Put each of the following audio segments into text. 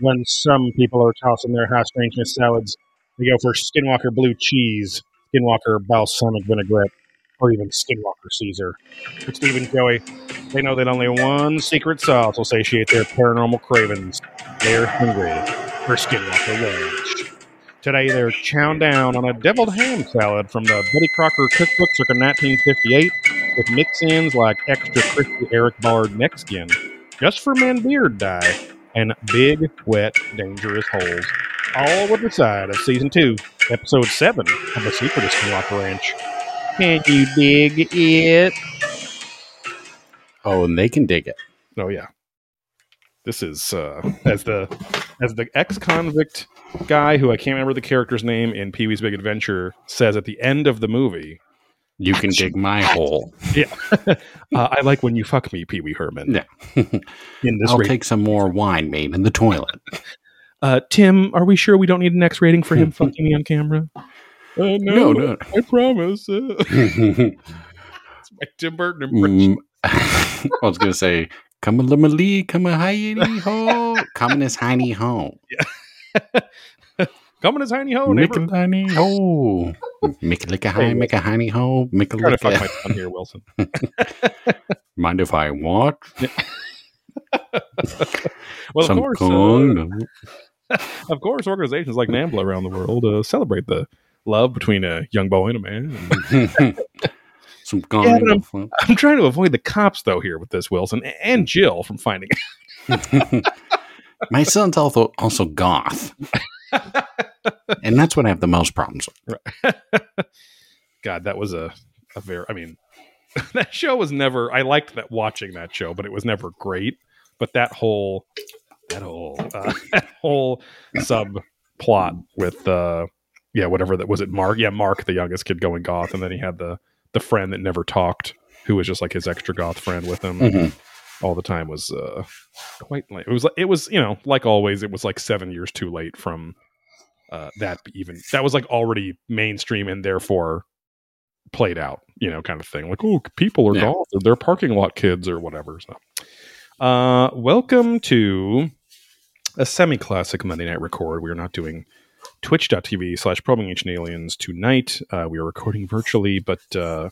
when some people are tossing their high strangeness salads, they go for Skinwalker blue cheese, Skinwalker balsamic vinaigrette, or even Skinwalker Caesar. But Steve and Joey, they know that only one secret sauce will satiate their paranormal cravings. They're hungry for Skinwalker Ranch. Today, they're chowing down on a deviled ham salad from the Betty Crocker cookbook circa 1958 with mix-ins like extra crispy Erik Bard neck skin, just for men beard dye, and big, wet, dangerous holes. All with the side of season two, episode seven of The Secret of Skinwalker Ranch. Can you dig it? Oh, and they can dig it. Oh yeah. This is uh, as the as the ex-convict guy who I can't remember the character's name in Pee Wee's Big Adventure says at the end of the movie. You can dig my hole. Yeah, uh, I like when you fuck me, Pee Wee Herman. Yeah. in this I'll rating. take some more wine made in the toilet. Uh, Tim, are we sure we don't need an X rating for him fucking me on camera? Uh, No, no. I promise. Mm, it's my Tim Burton impression. I was gonna say, come a limely, come a hiney ho, come in his hiney ho, Coming as tiny ho, make neighbor. a hiney ho, make a lick a high, make a hiney ho, make a I'm trying to fuck my a. son here, Wilson. Mind if I what? Well, Some of course, uh, of course, organizations like NAMBLA around the world uh, celebrate the love between a young boy and a man. Some Yeah, but corn. I'm- I'm trying to avoid the cops though here with this Wilson and Jill from finding My son's also also goth, and that's what I have the most problems with. God, that was a, a very. I mean, that show was never. I liked that watching that show, but it was never great. But that whole, that whole, uh, that whole subplot with, uh, yeah, whatever that was. It Mark, yeah, Mark, the youngest kid going goth, and then he had the the friend that never talked, who was just like his extra goth friend with him Mhm. all the time. Was uh, quite. Like, it was. It was. You know, like always, it was like seven years too late from. Uh, that even that was like already mainstream and therefore played out, you know, kind of thing. Like, oh, people are Yeah. golf, or they're parking lot kids or whatever. So, uh, welcome to a semi-classic Monday Night Record. We are not doing twitch.tv slash probing ancient aliens tonight. Uh, we are recording virtually, but uh,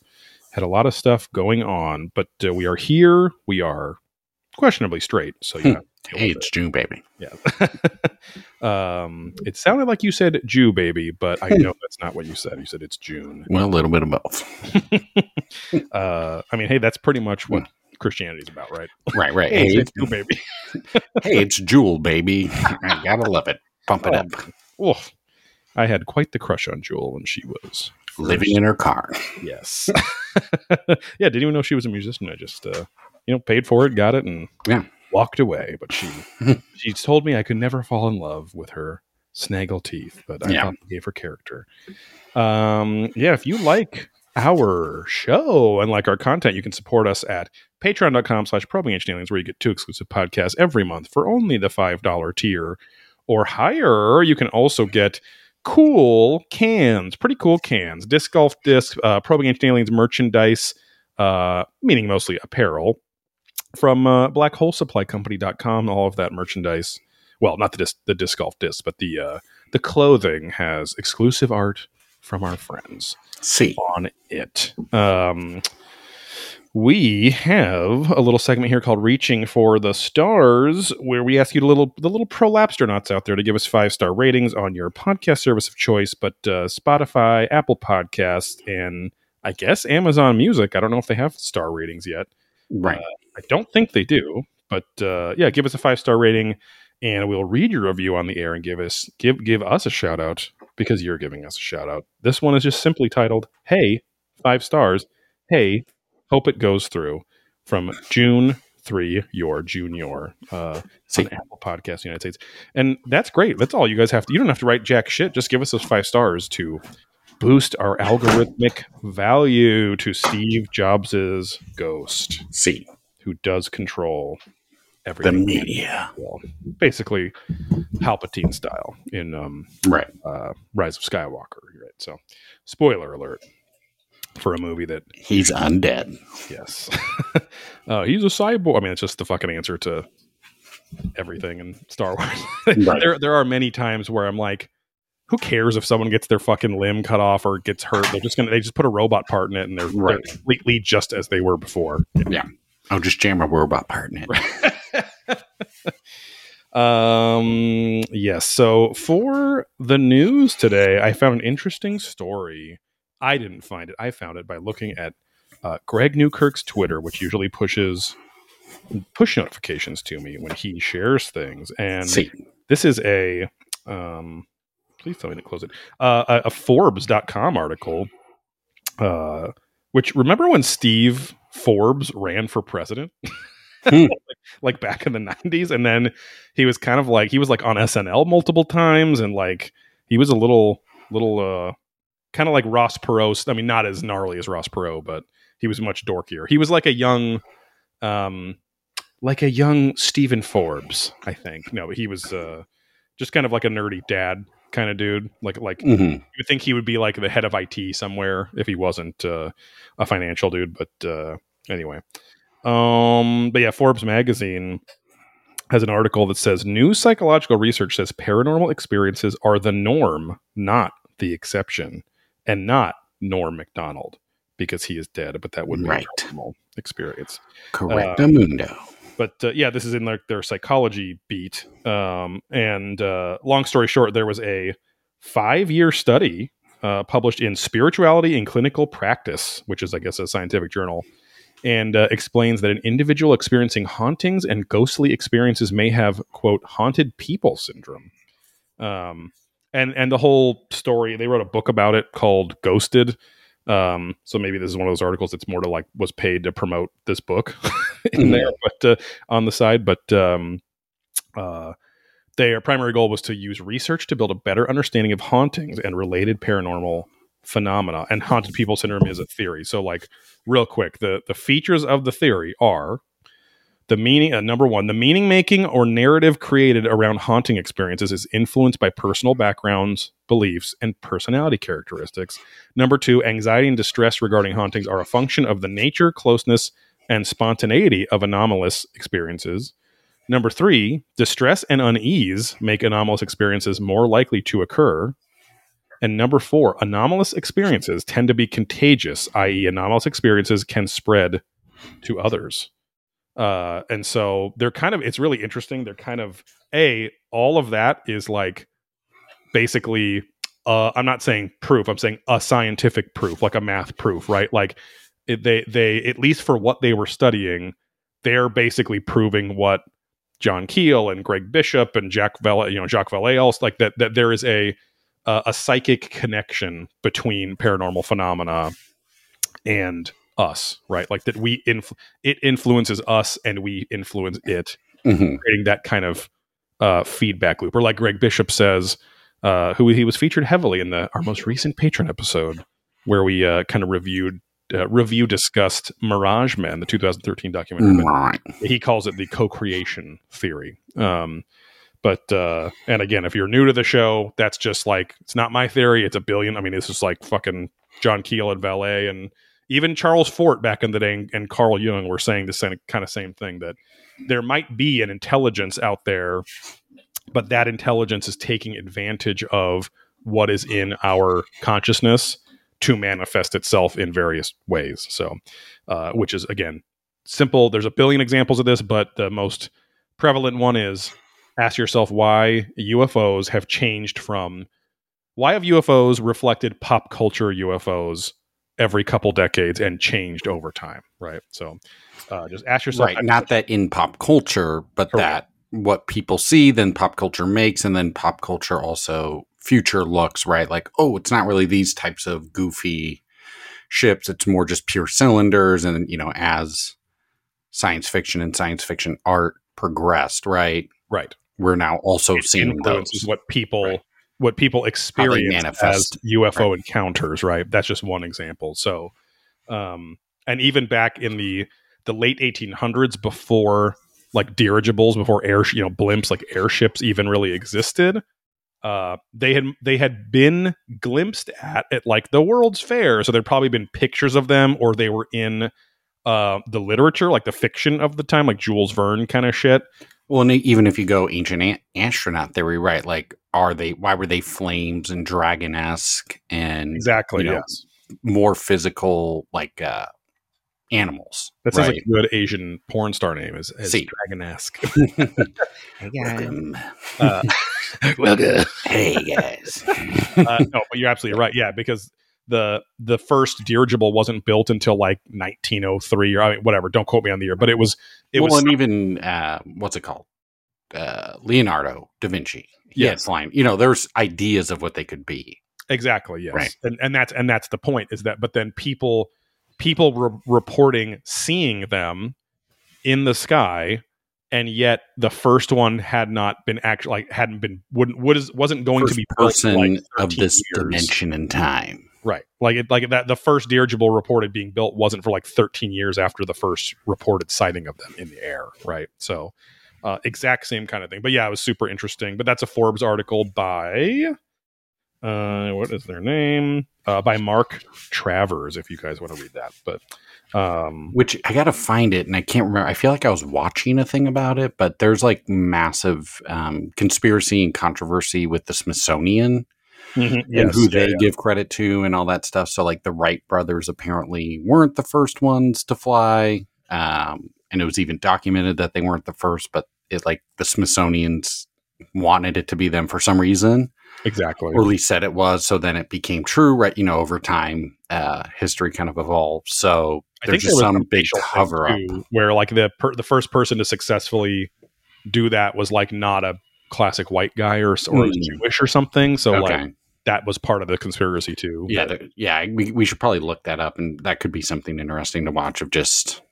had a lot of stuff going on. But uh, we are here. We are questionably straight. So to deal Hey, it's June, baby. Yeah. um, it sounded like you said Jew baby, but I know that's not what you said. You said it's June. Well, a little bit of both. uh, I mean, hey, that's pretty much what Christianity's about, right? Right, right. Hey, Hey, it's Jew baby. hey, it's Jewel, baby. I gotta love it. Pump it Oh. up. Oof. I had quite the crush on Jewel when she was Living in her car. Yes. yeah, didn't even know she was a musician. I just, uh, you know, paid for it, got it, and Yeah. Walked away. But she, she told me I could never fall in love with her snaggle teeth, but I Yeah. thought gave her character. Um, yeah, if you like our show and like our content, you can support us at patreon.com slash probing ancient aliens, where you get two exclusive podcasts every month for only the $5 tier or higher. You can also get cool cans, pretty cool cans, disc golf disc, uh, probing ancient aliens merchandise, uh, meaning mostly apparel from uh, blackholesupplycompany.com. All of that merchandise. Well, not the disc, the disc golf disc, but the uh, the clothing has exclusive art from our friends See. on it. Um, we have a little segment here called "Reaching for the Stars," where we ask you the little the little prolapsternauts out there to give us five star ratings on your podcast service of choice, but uh, Spotify, Apple Podcasts, and I guess Amazon Music. I don't know if they have star ratings yet. Right. I don't think they do, but uh, yeah, give us a five star rating, and we'll read your review on the air and give us give give us a shout out because you're giving us a shout out. This one is just simply titled "Hey, five stars. Hey, hope it goes through." From June three, your junior uh, Apple Podcast United States, and that's great. That's all you guys have to. You don't have to write jack shit. Just give us those five stars to boost our algorithmic value to Steve Jobs's ghost See. Who does control everything. The media. Well, basically, Palpatine style in um, Right. uh, Rise of Skywalker. Right. So, spoiler alert for a movie that He's undead. yes, uh, he's a cyborg. I mean, it's just the fucking answer to everything in Star Wars. Right. there there are many times where I'm like, who cares if someone gets their fucking limb cut off or gets hurt? They're just gonna they just put a robot part in it and they're, they're completely just as they were before. I'll just jam a robot part in it. um yes. So for the news today i found an interesting story. I didn't find it. I found it by looking at uh, greg newkirk's twitter which usually pushes push notifications to me when he shares things. And See, this is a um please tell me to close it. Uh, a, a forbes.com article uh which remember when steve forbes ran for president Hmm. like, like back in the 90s and then he was kind of like he was like on snl multiple times and like he was a little little uh kind of like ross perot i mean not as gnarly as ross perot but he was much dorkier he was like a young um like a young Stephen Forbes, I think. No, he was uh, just kind of like a nerdy dad kind of dude. Like like Mhm. you would think he would be like the head of IT somewhere if he wasn't uh, a financial dude. But uh, anyway, um, but yeah, Forbes magazine has an article that says new psychological research says paranormal experiences are the norm, not the exception, and not Norm Macdonald because he is dead. But that would be Right. a normal experience correct mundo. But uh, yeah, this is in like their psychology beat. Um, and uh, long story short, there was a five-year study uh, published in Spirituality and Clinical Practice, which is, I guess, a scientific journal, and uh, explains that an individual experiencing hauntings and ghostly experiences may have quote haunted people syndrome. Um, and and the whole story, they wrote a book about it called Ghosted. Um, so maybe this is one of those articles that's more to like was paid to promote this book in Mhm. there, but uh, on the side. But um, uh, their primary goal was to use research to build a better understanding of hauntings and related paranormal phenomena. And haunted people syndrome is a theory. So, like, real quick, the the features of the theory are the meaning. Uh, number one, the meaning making or narrative created around haunting experiences is influenced by personal backgrounds, beliefs, and personality characteristics. Number two, anxiety and distress regarding hauntings are a function of the nature, closeness, and spontaneity of anomalous experiences. Number three, distress and unease make anomalous experiences more likely to occur. And number four, anomalous experiences tend to be contagious, i.e., anomalous experiences can spread to others. Uh, and so they're kind of, it's really interesting. They're kind of, A, all of that is like basically, uh, I'm not saying proof, I'm saying a scientific proof, like a math proof, right? Like it, they, they, at least for what they were studying, they're basically proving what John Keel and Greg Bishop and Jack Vallée, you know, Jacques Vallée, also like that, that there is a, uh, a psychic connection between paranormal phenomena and us, right? Like that we inf- it influences us and we influence it, Mhm. creating that kind of uh, feedback loop. Or like Greg Bishop says, uh, who he was featured heavily in the our most recent patron episode, where we uh, kind of reviewed. Uh, review discussed Mirage Men, the 2013 documentary. Right. He calls it the co-creation theory. Um, but uh, and again, if you're new to the show, that's just like it's not my theory. It's a billion. I mean, this is like fucking John Keel and Vallée, and even Charles Fort back in the day, and, Carl Jung were saying the same kind of same thing that there might be an intelligence out there, but that intelligence is taking advantage of what is in our consciousness to manifest itself in various ways. So, uh, which is again simple. There's a billion examples of this, but the most prevalent one is ask yourself why UFOs have changed from why have UFOs reflected pop culture UFOs every couple decades and changed over time, right? So, uh, just ask yourself. Right. Not that in pop culture, but Correct. that what people see, then pop culture makes, and then pop culture also future looks, right? Like, oh, it's not really these types of goofy ships. It's more just pure cylinders. And, you know, as science fiction and science fiction art progressed, right? right. We're now also It seeing those. what people Right. What people experience as. UFO encounters, right? That's just one example. So, um, and even back in the the late 1800s, before like dirigibles, before air, you know, blimps like airships even really existed, uh, they had they had been glimpsed at at like the World's Fair. So there'd probably been pictures of them, or they were in uh, the literature, like the fiction of the time, like Jules Verne kind of shit. Well, and even if you go ancient a- astronaut theory, right? Like, are they? Why were they flames and dragon esque and Exactly. You know, yes. more physical, like uh animals? That sounds right? like a good Asian porn star name. Is, is See. Dragon-esque. hey guys, Uh, welcome. Hey guys. uh, no, but you're absolutely right. Yeah, because the the first dirigible wasn't built until like 1903 or I mean, whatever. Don't quote me on the year, but it was it well, was and even uh, what's it called? Uh, Leonardo da Vinci. He had Yes. flying. You know, there's ideas of what they could be. exactly yes, Right. and and that's and that's the point is that. But then people people re- reporting seeing them in the sky. And yet, the first one had not been actually like hadn't been wouldn't would wasn't going First to be person like, of this years. dimension and time. Right. Like it, like that the first dirigible reported being built wasn't for like 13 years after the first reported sighting of them in the air, right? So uh, exact same kind of thing. But yeah, it was super interesting. But that's a Forbes article by uh what is their name? Uh by Mark Travers if you guys want to read that. But um Which I gotta find it, and I can't remember. I feel like I was watching a thing about it, but there's like massive um, conspiracy and controversy with the Smithsonian and yes, who yeah, they yeah. give credit to and all that stuff. So, like the Wright brothers apparently weren't the first ones to fly, um, and it was even documented that they weren't the first, but it like the Smithsonian's wanted it to be them for some reason, exactly. or at least said it was. So then it became true, right? You know, over time, uh, history kind of evolved. So I there's just there some big cover up. where like the per, the first person to successfully do that was like not a classic white guy or or Hmm. Jewish or something. So Okay. like that was part of the conspiracy too. yeah, the, yeah, we, we should probably look that up, and that could be something interesting to watch. Of just,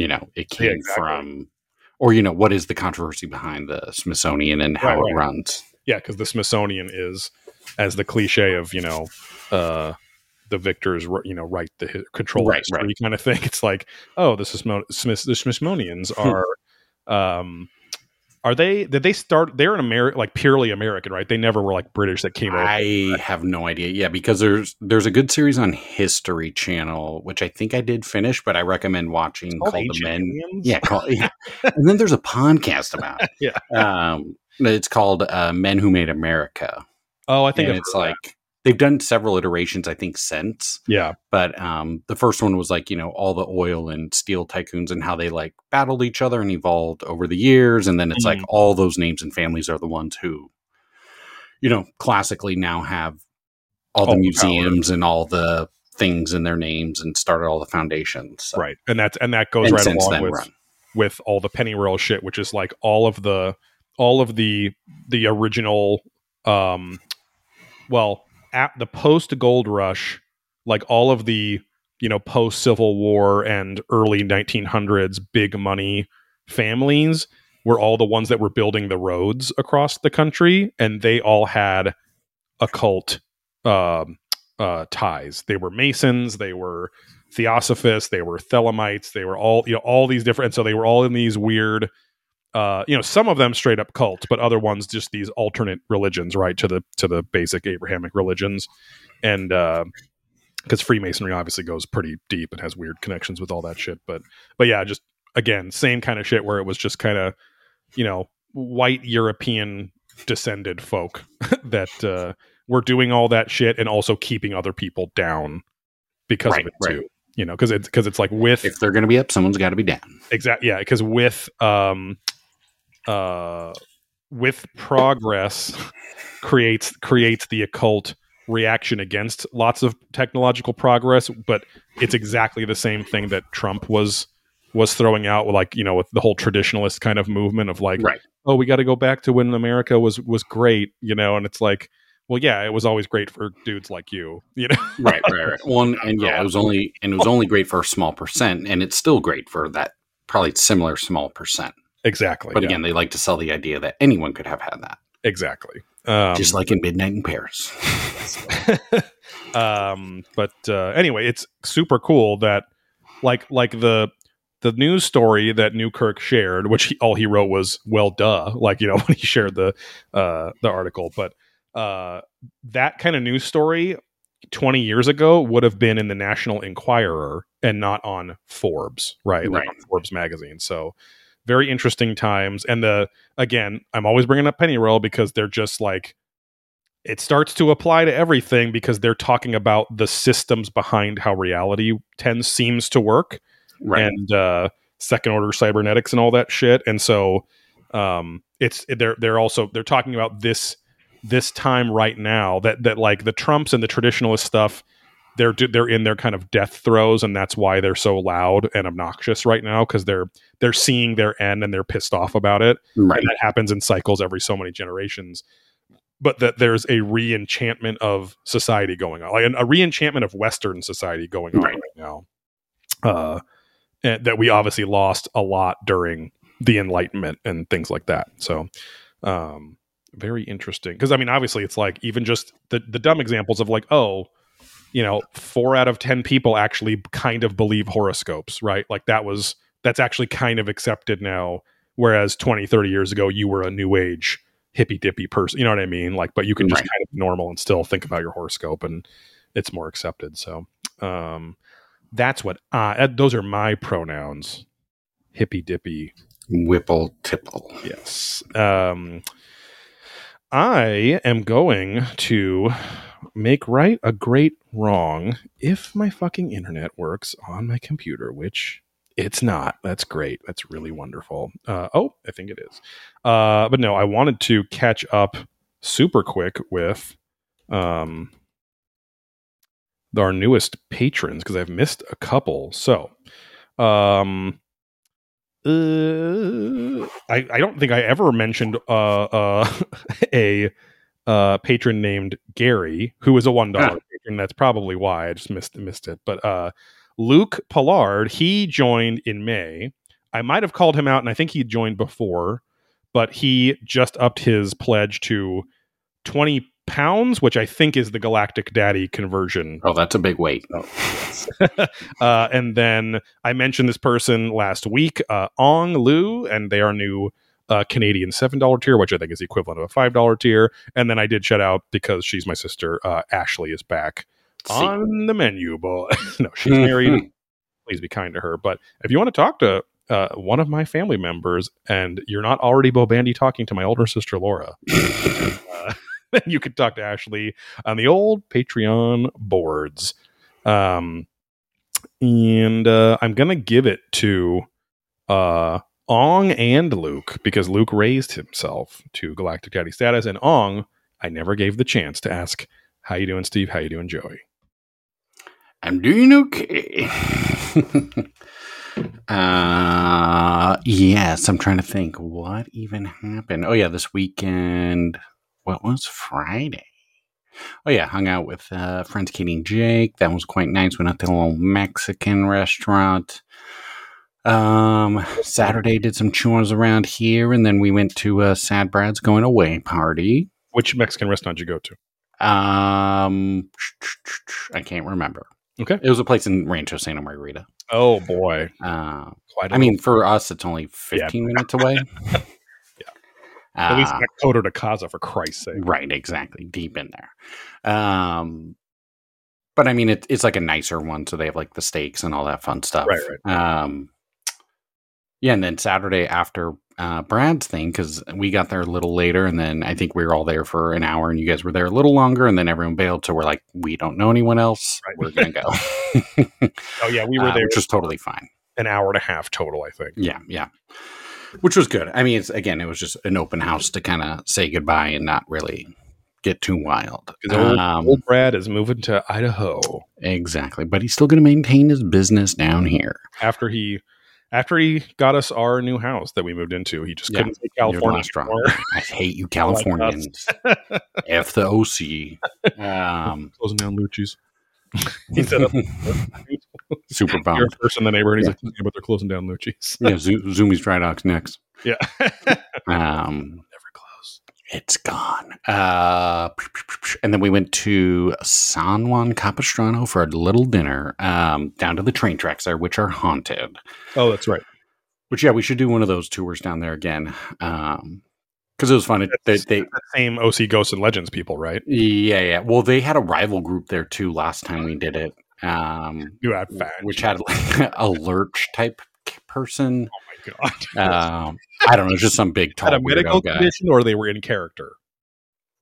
you know, it came exactly. from, or you know, what is the controversy behind the Smithsonian and how Right, it right. runs? yeah, because the Smithsonian is, as the cliche of you know, uh, the victors you know write the control Right, history right. kind of thing. It's like oh, the Smith, Smith the Smithsonians are, um, are they did they start? They're an American like purely American, right? They never were like British that came over. I have no idea. Yeah, because there's there's a good series on History Channel, which I think I did finish, but I recommend watching Called called, The Men. Yeah, call, yeah. and then there's a podcast about it. Yeah. um, it's called uh, Men Who Made America, Oh, I think it's like they've done several iterations, I think, since. yeah, But um, the first one was like you know all the oil and steel tycoons and how they like battled each other and evolved over the years, and then it's like Mhm. all those names and families are the ones who, you know, classically now have all the All the museums and all the things in their names and started all the foundations. So, right, and that's and that goes And right along then with run. with all the penny pennyroyal shit, which is like all of the all of the the original um well at the post gold rush like all of the you know post civil war and early 1900s big money families were all the ones that were building the roads across the country and they all had occult um uh ties. They were masons they were theosophists they were thelemites they were all you know all these different and so they were all in these weird uh you know some of them straight up cults but other ones just these alternate religions right to the to the basic abrahamic religions and uh because freemasonry obviously goes pretty deep and has weird connections with all that shit but but yeah just again same kind of shit where it was just kind of you know white european descended folk that uh were doing all that shit and also keeping other people down because Right, of it right. too you know because it's because it's like with If they're going to be up, someone's got to be down. exactly yeah because with um uh with progress creates creates the occult reaction against lots of technological progress but it's exactly the same thing that trump was was throwing out like you know with the whole traditionalist kind of movement of like Right. oh we got to go back to when america was was great you know and it's like well yeah it was always great for dudes like you you know Right, right, right. One, and yeah, it was only and it was only great for a small percent, and it's still great for that probably similar small percent. Exactly But yeah, again, they like to sell the idea that anyone could have had that, exactly um, just like in Midnight in Paris. um, but uh, anyway, it's super cool that like like the the news story that Newkirk shared, which he, all he wrote was "well, duh," like you know when he shared the uh, the article, but uh, that kind of news story. 20 years ago would have been in the National Enquirer and not on Forbes, right? Like Right. on Forbes magazine. So very interesting times. And the again, I'm always bringing up Pennyroyal because they're just like it starts to apply to everything because they're talking about the systems behind how reality tends seems to work Right. and uh, second order cybernetics and all that shit. And so um, it's they're they're also they're talking about this this time right now that that like the Trumps and the traditionalist stuff. They're they're in their kind of death throes, and that's why they're so loud and obnoxious right now because they're they're seeing their end and they're pissed off about it. Right. and that happens in cycles every so many generations. But that there's a re-enchantment of society going on like a re-enchantment of western society going on Right. right, now. Uh and that we obviously lost a lot during the enlightenment and things like that. So um very interesting. Because i mean obviously it's like even just the the dumb examples of like oh you know four out of ten people actually kind of believe horoscopes right? Like that was that's actually kind of accepted now. Whereas 20 30 years ago you were a new age hippy dippy person you know what i mean? Like but you can just Right. kind of be normal and still think about your horoscope and it's more accepted so um that's what I, uh, those are my pronouns hippy dippy Whipple tipple. yes. Um i am going to make right a great wrong if my fucking internet works on my computer which it's not. That's great. That's really wonderful. Uh, oh i think it is. Uh, but no i wanted to catch up super quick with um, our newest patrons because i've missed a couple. So um, uh, I, I don't think I ever mentioned uh, uh, a uh, patron named Gary, who is a one dollar Ah. patron. That's probably why I just missed missed it. But uh, Luke Pollard, he joined in May. I might have called him out, and I think he joined before, but he just upped his pledge to twenty pounds, which I think is the Galactic Daddy conversion Oh, that's a big weight. uh, and then I mentioned this person last week, uh, Ong Lu, and they are new uh, Canadian seven dollar tier, which I think is the equivalent of a five dollar tier. And then I did shout out because she's my sister. Uh, Ashley is back See. on the menu, but no, she's married. Please be kind to her. But if you want to talk to uh, one of my family members, and you're not already Bo Bandy talking to my older sister Laura. uh, then you could talk to Ashley on the old Patreon boards. Um, and uh, I'm gonna give it to uh, Ong and Luke because Luke raised himself to Galactic Daddy status, and Ong, I never gave the chance to ask, "How you doing, Steve? How you doing, Joey?" I'm doing okay. uh yes, I'm trying to think what even happened. Oh yeah, this weekend what was Friday? Oh yeah, hung out with uh friends Katie and Jake. That was quite nice. Went out to a little Mexican restaurant. Um Saturday did some chores around here and then we went to uh Sad Brad's going away party. Which Mexican restaurant did you go to? Um I can't remember. Okay. It was a place in Rancho Santa Margarita. Oh boy, Uh, quite. a I mean, for us, it's only 15 minutes away. At least Uh, not Coto de Caza for Christ's sake. right, exactly. Deep in there. Um, but I mean, it, it's like a nicer one. So they have like the steaks and all that fun stuff. Right, Um, yeah. And then Saturday after uh, Brad's thing, because we got there a little later. And then I think we were all there for an hour and you guys were there a little longer. And then everyone bailed. So we're like, we don't know anyone else. Right. We're going to go. Oh yeah, we were Uh, there Which was totally fine. an hour and a half total, I think. Yeah, yeah. Which was good. I mean, it's again, it was just an open house to kind of say goodbye and not really get too wild. Old, Um, old Brad is moving to Idaho exactly, but he's still going to maintain his business down here. after he after he got us our new house that we moved into. He just Yeah, couldn't say You're California anymore. I hate you, Californians. F the OC. Um, Closing down Lucci's. he said, super "You're bummed. first in the neighborhood." He's Yeah. like, "Yeah, "But they're closing down Lucci's." Yeah, Zo- Zoomies Dry Dock's next. yeah, Um, never close. It's gone. Uh, and then we went to San Juan Capistrano for a little dinner um, down to the train tracks there, which are haunted. Oh, that's right. Which, yeah, we should do one of those tours down there again. Um, because it was fun. They, they, the same OC Ghosts and Legends people, right? yeah, yeah. Well, they had a rival group there too last time we did it. Um, You had fat, which had like a lurch type person. Oh my God. Um, I don't know, just some big tall Had a medical weirdo guy. condition, or they were in character.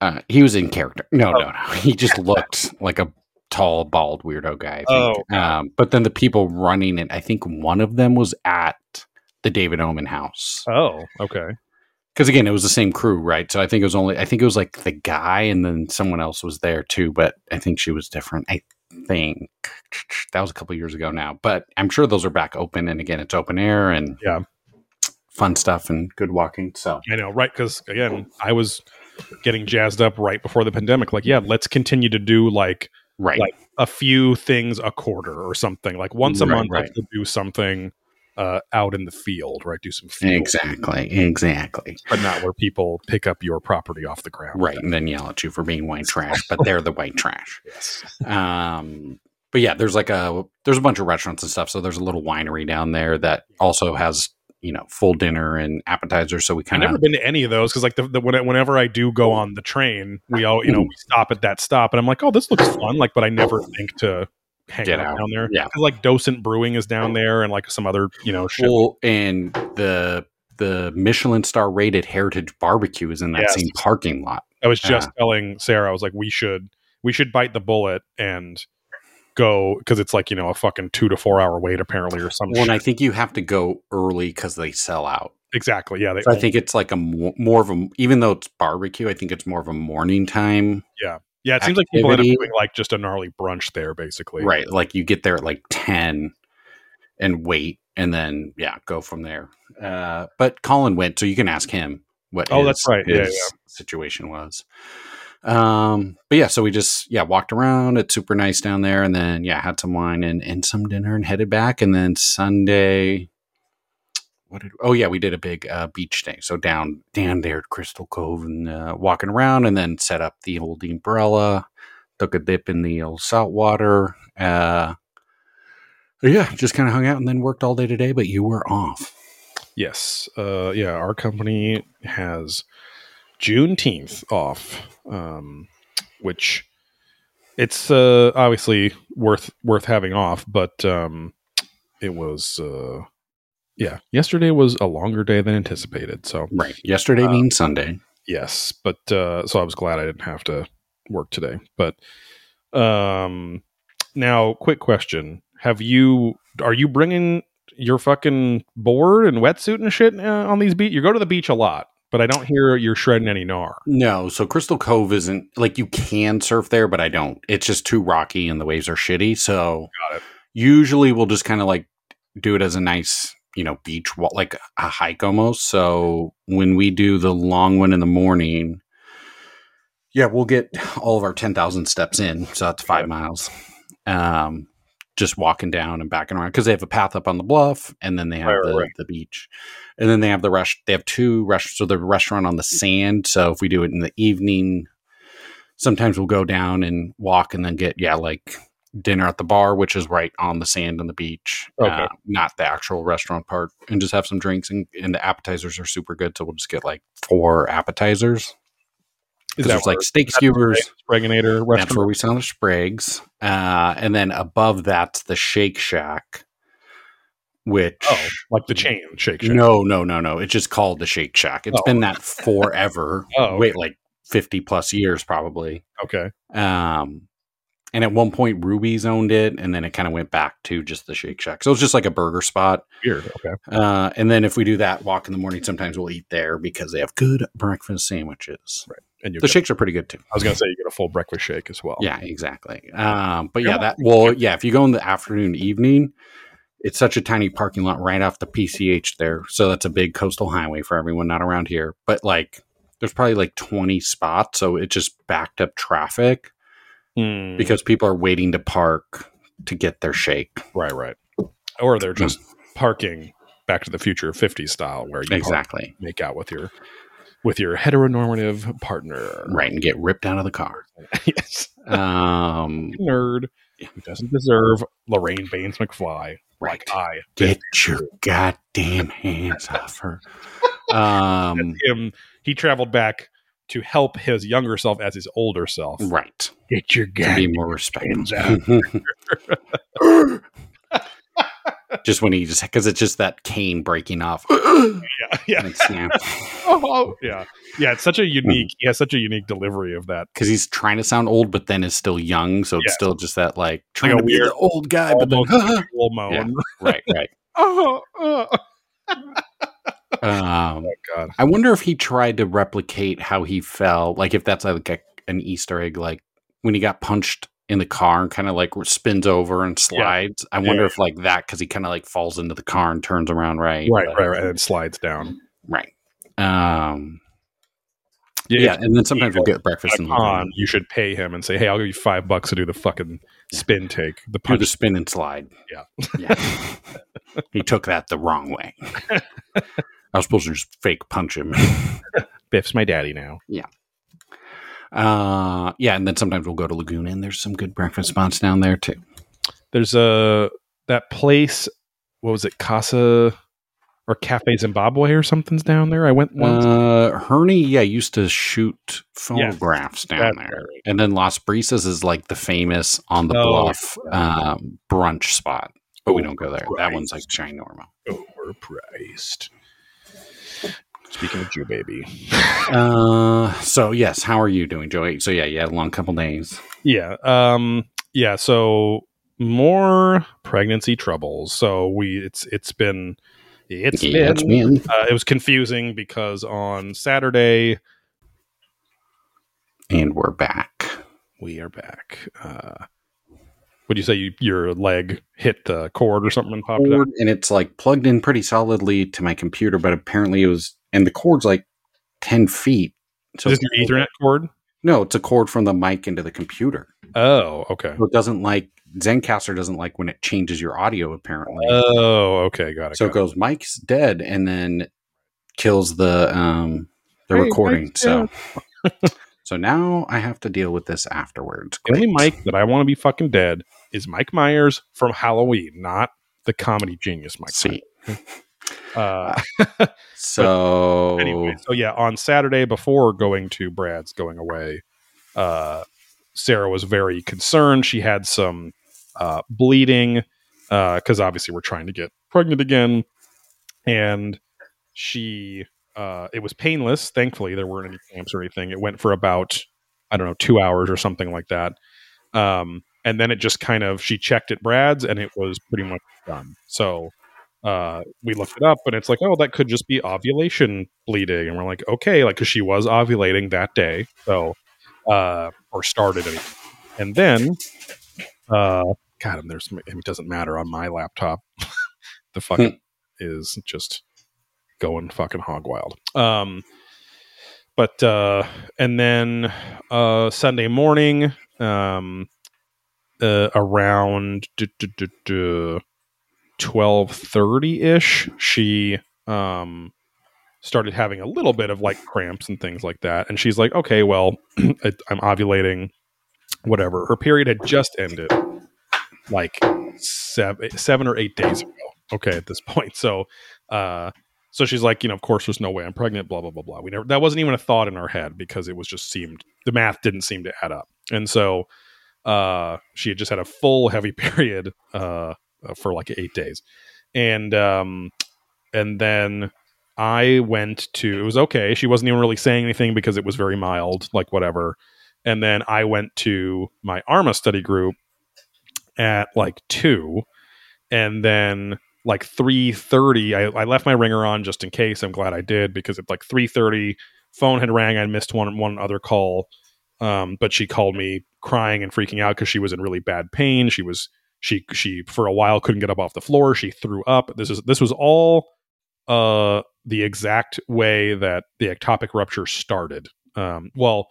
Uh, he was in character. No, Oh. no, no. He just looked like a tall, bald weirdo guy. I Oh, um, but then the people running it, I think one of them was at the David Omen house. Oh, okay. because again it was the same crew right so i think it was only i think it was like the guy and then someone else was there too but i think she was different i think that was a couple years ago now but i'm sure those are back open and again it's open air and Yeah. fun stuff and good walking so I know, right? Because again, I was getting jazzed up right before the pandemic. Like, yeah, let's continue to do like right Like, a few things a quarter or something. Like once a Right, month, right. do something uh, out in the field, right? Do some field, exactly exactly but not where people pick up your property off the ground. right and then yell at you for being white trash but they're the white trash Yes. um but yeah there's like a there's a bunch of restaurants and stuff so there's a little winery down there that also has you know full dinner and appetizers so we kind of never been to any of those because, like, the, the, whenever I do go on the train, we all, you know, we stop at that stop, and I'm like, oh, this looks fun. Like, but I never think to hang out, out. down there. Yeah. like Docent Brewing is down oh. there, and like some other, you know, shit. Well, and the the Michelin star rated Heritage Barbecue is in that Yes. same parking lot. I was just telling Sarah, I was like, we should we should bite the bullet and go because it's like you know a fucking two to four hour wait apparently or some Well, and. I think you have to go early because they sell out. exactly yeah So I think it's like a mo- more of a even though it's barbecue, I think it's more of a morning time. yeah it seems like people end up doing like just a gnarly brunch there basically Right, like you get there at like ten and wait, and then yeah, go from there. Uh, but Colin went, so you can ask him what. Oh, his, that's right. Yeah, his yeah. Situation was. Um, but yeah, so we just yeah walked around. It's super nice down there, and then yeah, had some wine and and some dinner, and headed back. And then Sunday, what did? Oh yeah, we did a big uh, beach day. So down down there at Crystal Cove and uh, walking around, and then set up the old umbrella. Took a dip in the old salt water. Uh, yeah, just kind of hung out and then worked all day today. But you were off. yes uh yeah our company has juneteenth off um which it's uh obviously worth worth having off but um it was uh yeah yesterday was a longer day than anticipated so Right. Yesterday Uh, means Sunday. Yes, but uh, so I was glad I didn't have to work today. But um, now, quick question: Have you are you bringing your fucking board and wetsuit and shit uh, on these beach? You go to the beach a lot, but I don't hear you're shredding any gnar. No, so Crystal Cove isn't like you can surf there, but I don't. It's just too rocky and the waves are shitty. So Got it. usually we'll just kind of like do it as a nice, you know, beach walk, like a hike almost. So when we do the long one in the morning, yeah, we'll get all of our 10,000 steps in. So that's five miles. Um, just walking down and backing around because they have a path up on the bluff and then they have Right, the, right. the beach. And then they have the rest, they have two restaurants. So the restaurant on the sand. So if we do it in the evening, sometimes we'll go down and walk and then get, yeah, like dinner at the bar, which is right on the sand on the beach, Okay. uh, not the actual restaurant part, and just have some drinks. And, and the appetizers are super good. So we'll just get like four appetizers. Is there's like steak that's skewers. That's restaurant? where we sell the Spragues. Uh, and then above that's the Shake Shack, which. Oh, like the chain Shake Shack. No, no, no, no. It's just called the Shake Shack. It's Oh. been that forever. Oh, Wait, like 50 plus years probably. Okay. Um, and at one point, Ruby's owned it, and then it kind of went back to just the Shake Shack. So it's just like a burger spot. Weird. Okay. Uh, and then if we do that walk in the morning, sometimes we'll eat there because they have good breakfast sandwiches. Right. And The get, shakes are pretty good too. I was gonna say you get a full breakfast shake as well. Yeah, exactly. Um, but Yeah. yeah, that well, yeah. If you go in the afternoon, evening, it's such a tiny parking lot right off the PCH there, so that's a big coastal highway for everyone not around here. But like, there's probably like 20 spots, so it just backed up traffic Hmm. because people are waiting to park to get their shake. right, right. Or they're just parking Back to the Future 50s style, where you Exactly. make out with your with your heteronormative partner. Right, and get ripped out of the car. yes. Um, Nerd who doesn't deserve Lorraine Baines McFly right. like I. Get your goddamn hands off her. Um, him. He traveled back to help his younger self as his older self. right. Get your To be more respectful. hands out. Do just when he just because it's just that cane breaking off. yeah, yeah. and snap. Oh, oh, yeah, yeah. It's such a unique. He has such a unique delivery of that. because he's trying to sound old, but then is still young. So it's still just that like trying a to be weird- the old guy, but then Almost full moan. Yeah. right, right. Oh, oh, Um, oh, God. I wonder if he tried to replicate how he fell, like if that's like a, an Easter egg, like when he got punched in the car and kind of like spins over and slides. I wonder Yeah. if like that because he kind of like falls into the car and turns around right, Right, but- right, right. And slides down. right. Um, yeah, and then sometimes we'll get breakfast and on, you should pay him and say, "Hey, I'll give you five bucks to do the fucking spin take, the do the punch." spin and slide. Yeah. yeah. he took that the wrong way. I was supposed to just fake punch him. Biff's my daddy now. Yeah. Uh, yeah, and then sometimes we'll go to Laguna, and there's some good breakfast spots down there too. There's a that place. What was it, Casa or Cafe Zimbabwe or something's down there? I went once. Uh, Herney, yeah, used to shoot photographs down there, right. and then Las Brisas is like the famous on the Oh, bluff um, brunch spot, but we don't go there. That one's like ginormous. Overpriced. Speaking of Jew baby, Uh, so yes, how are you doing, Joey? So yeah, you had a long couple days. yeah, um, yeah. So more pregnancy troubles. So we, it's it's been, it's yeah, been it's been Uh, it was confusing because on Saturday and we're back. we are back. Uh, would you say you, your leg hit the cord or something and popped out? and it's like plugged in pretty solidly to my computer, but apparently it was, and the cord's like 10 feet. So Is this your Ethernet cord? no, it's a cord from the mic into the computer. Oh, okay. So it doesn't like, Zencastr doesn't like when it changes your audio, apparently. Oh, okay. Got it. so it got goes, Mike's dead, and then kills the, um, the Hey, recording. Mike's So, so now I have to deal with this afterwards. The only Great. Mike that I want to be fucking dead is Mike Myers from Halloween, not the comedy genius Mike. See. Uh, So, anyway, so yeah, on Saturday before going to Brad's going away, uh, Sarah was very concerned. She had some uh, bleeding because obviously we're trying to get pregnant again, and she uh, it was painless. Thankfully, there weren't any cramps or anything. It went for about I don't know two hours or something like that. Um, and then it just kind of she checked at Brad's and it was pretty much done. So uh, we looked it up and it's like, oh, that could just be ovulation bleeding. And we're like, okay, like, because she was ovulating that day. So, uh, or started anyway. And then, uh, God, there's, it doesn't matter on my laptop. the fucking is just going fucking hog wild. Um, but, uh, and then, uh, Sunday morning, um, uh, around, twelve thirty ish, she um started having a little bit of like cramps and things like that, and she's like, "Okay, well, I- I'm ovulating, whatever." Her period had just ended, like seven seven or eight days ago. Okay, at this point, so uh, so she's like, you know, of course, there's no way I'm pregnant. Blah blah blah blah. We never that wasn't even a thought in our head because it was just seemed the math didn't seem to add up, and so uh, she had just had a full heavy period uh, for like eight days, and um, and then I went to. It was okay. She wasn't even really saying anything because it was very mild, like whatever. And then I went to my Arma study group at like two, and then like three thirty, I, I left my ringer on just in case. I'm glad I did because at like three thirty, phone had rang. I missed one one other call, um, but she called me crying and freaking out because she was in really bad pain. She was she she for a while couldn't get up off the floor. She threw up. This is this was all uh the exact way that the ectopic rupture started. Um, well,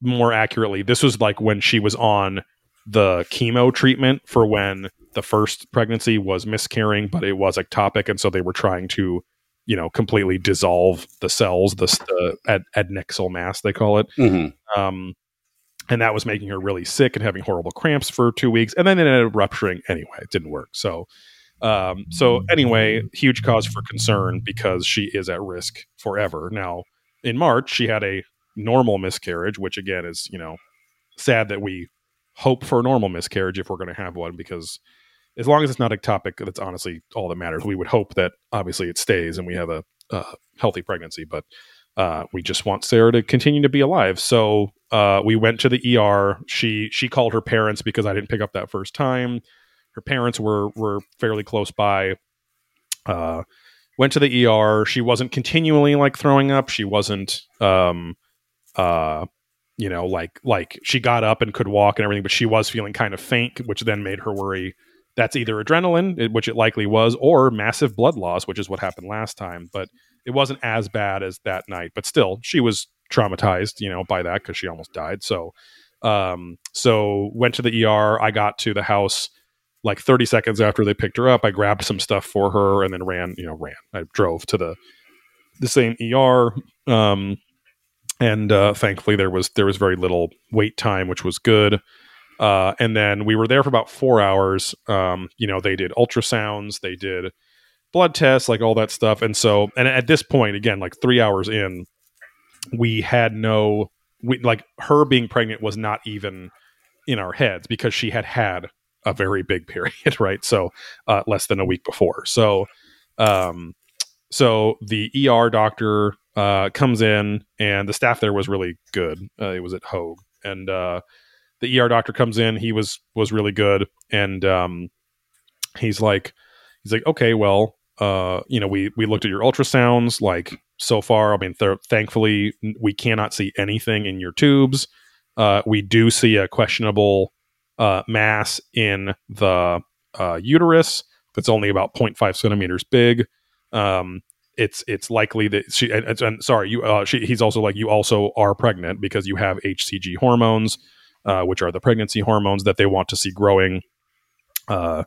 more accurately, this was like when she was on the chemo treatment for when the first pregnancy was miscarrying, but it was ectopic, and so they were trying to, you know, completely dissolve the cells, the, the ad, adnexal mass they call it. Mhm. Um, and that was making her really sick and having horrible cramps for two weeks, and then it ended up rupturing anyway. It didn't work. So, um, so anyway, huge cause for concern because she is at risk forever. Now, in March, she had a normal miscarriage, which again is you know sad that we hope for a normal miscarriage if we're going to have one because as long as it's not ectopic, that's honestly all that matters. We would hope that obviously it stays and we have a, a healthy pregnancy, but uh, we just want Sarah to continue to be alive. So uh, we went to the ER. She she called her parents because I didn't pick up that first time. Her parents were were fairly close by. Uh, went to the ER. She wasn't continually like throwing up. She wasn't um uh you know like like she got up and could walk and everything, but she was feeling kind of faint, which then made her worry that's either adrenaline, which it likely was, or massive blood loss, which is what happened last time. But it wasn't as bad as that night. But still, she was traumatized, you know, by that because she almost died. So, um, so went to the ER. I got to the house like 30 seconds after they picked her up. I grabbed some stuff for her and then ran, you know, ran. I drove to the the same ER. Um, and uh, thankfully there was there was very little wait time, which was good. Uh, and then we were there for about four hours. Um, you know, they did ultrasounds, they did blood tests, like all that stuff. And so, and at this point, again, like three hours in, we had no, we, like her being pregnant was not even in our heads because she had had a very big period, right? So, uh, less than a week before. So, um, so the ER doctor uh, comes in, and the staff there was really good. Uh, it was at Hoag, and uh, the ER doctor comes in. He was was really good, and um, he's like, he's like, okay, well, uh, you know, we we looked at your ultrasounds. Like so far, I mean, th- thankfully, we cannot see anything in your tubes. Uh, we do see a questionable uh, mass in the uh, uterus that's only about 0.5 centimeters big. Um, it's it's likely that she and, and sorry you uh, she, he's also like you also are pregnant because you have HCG hormones uh, which are the pregnancy hormones that they want to see growing. Uh,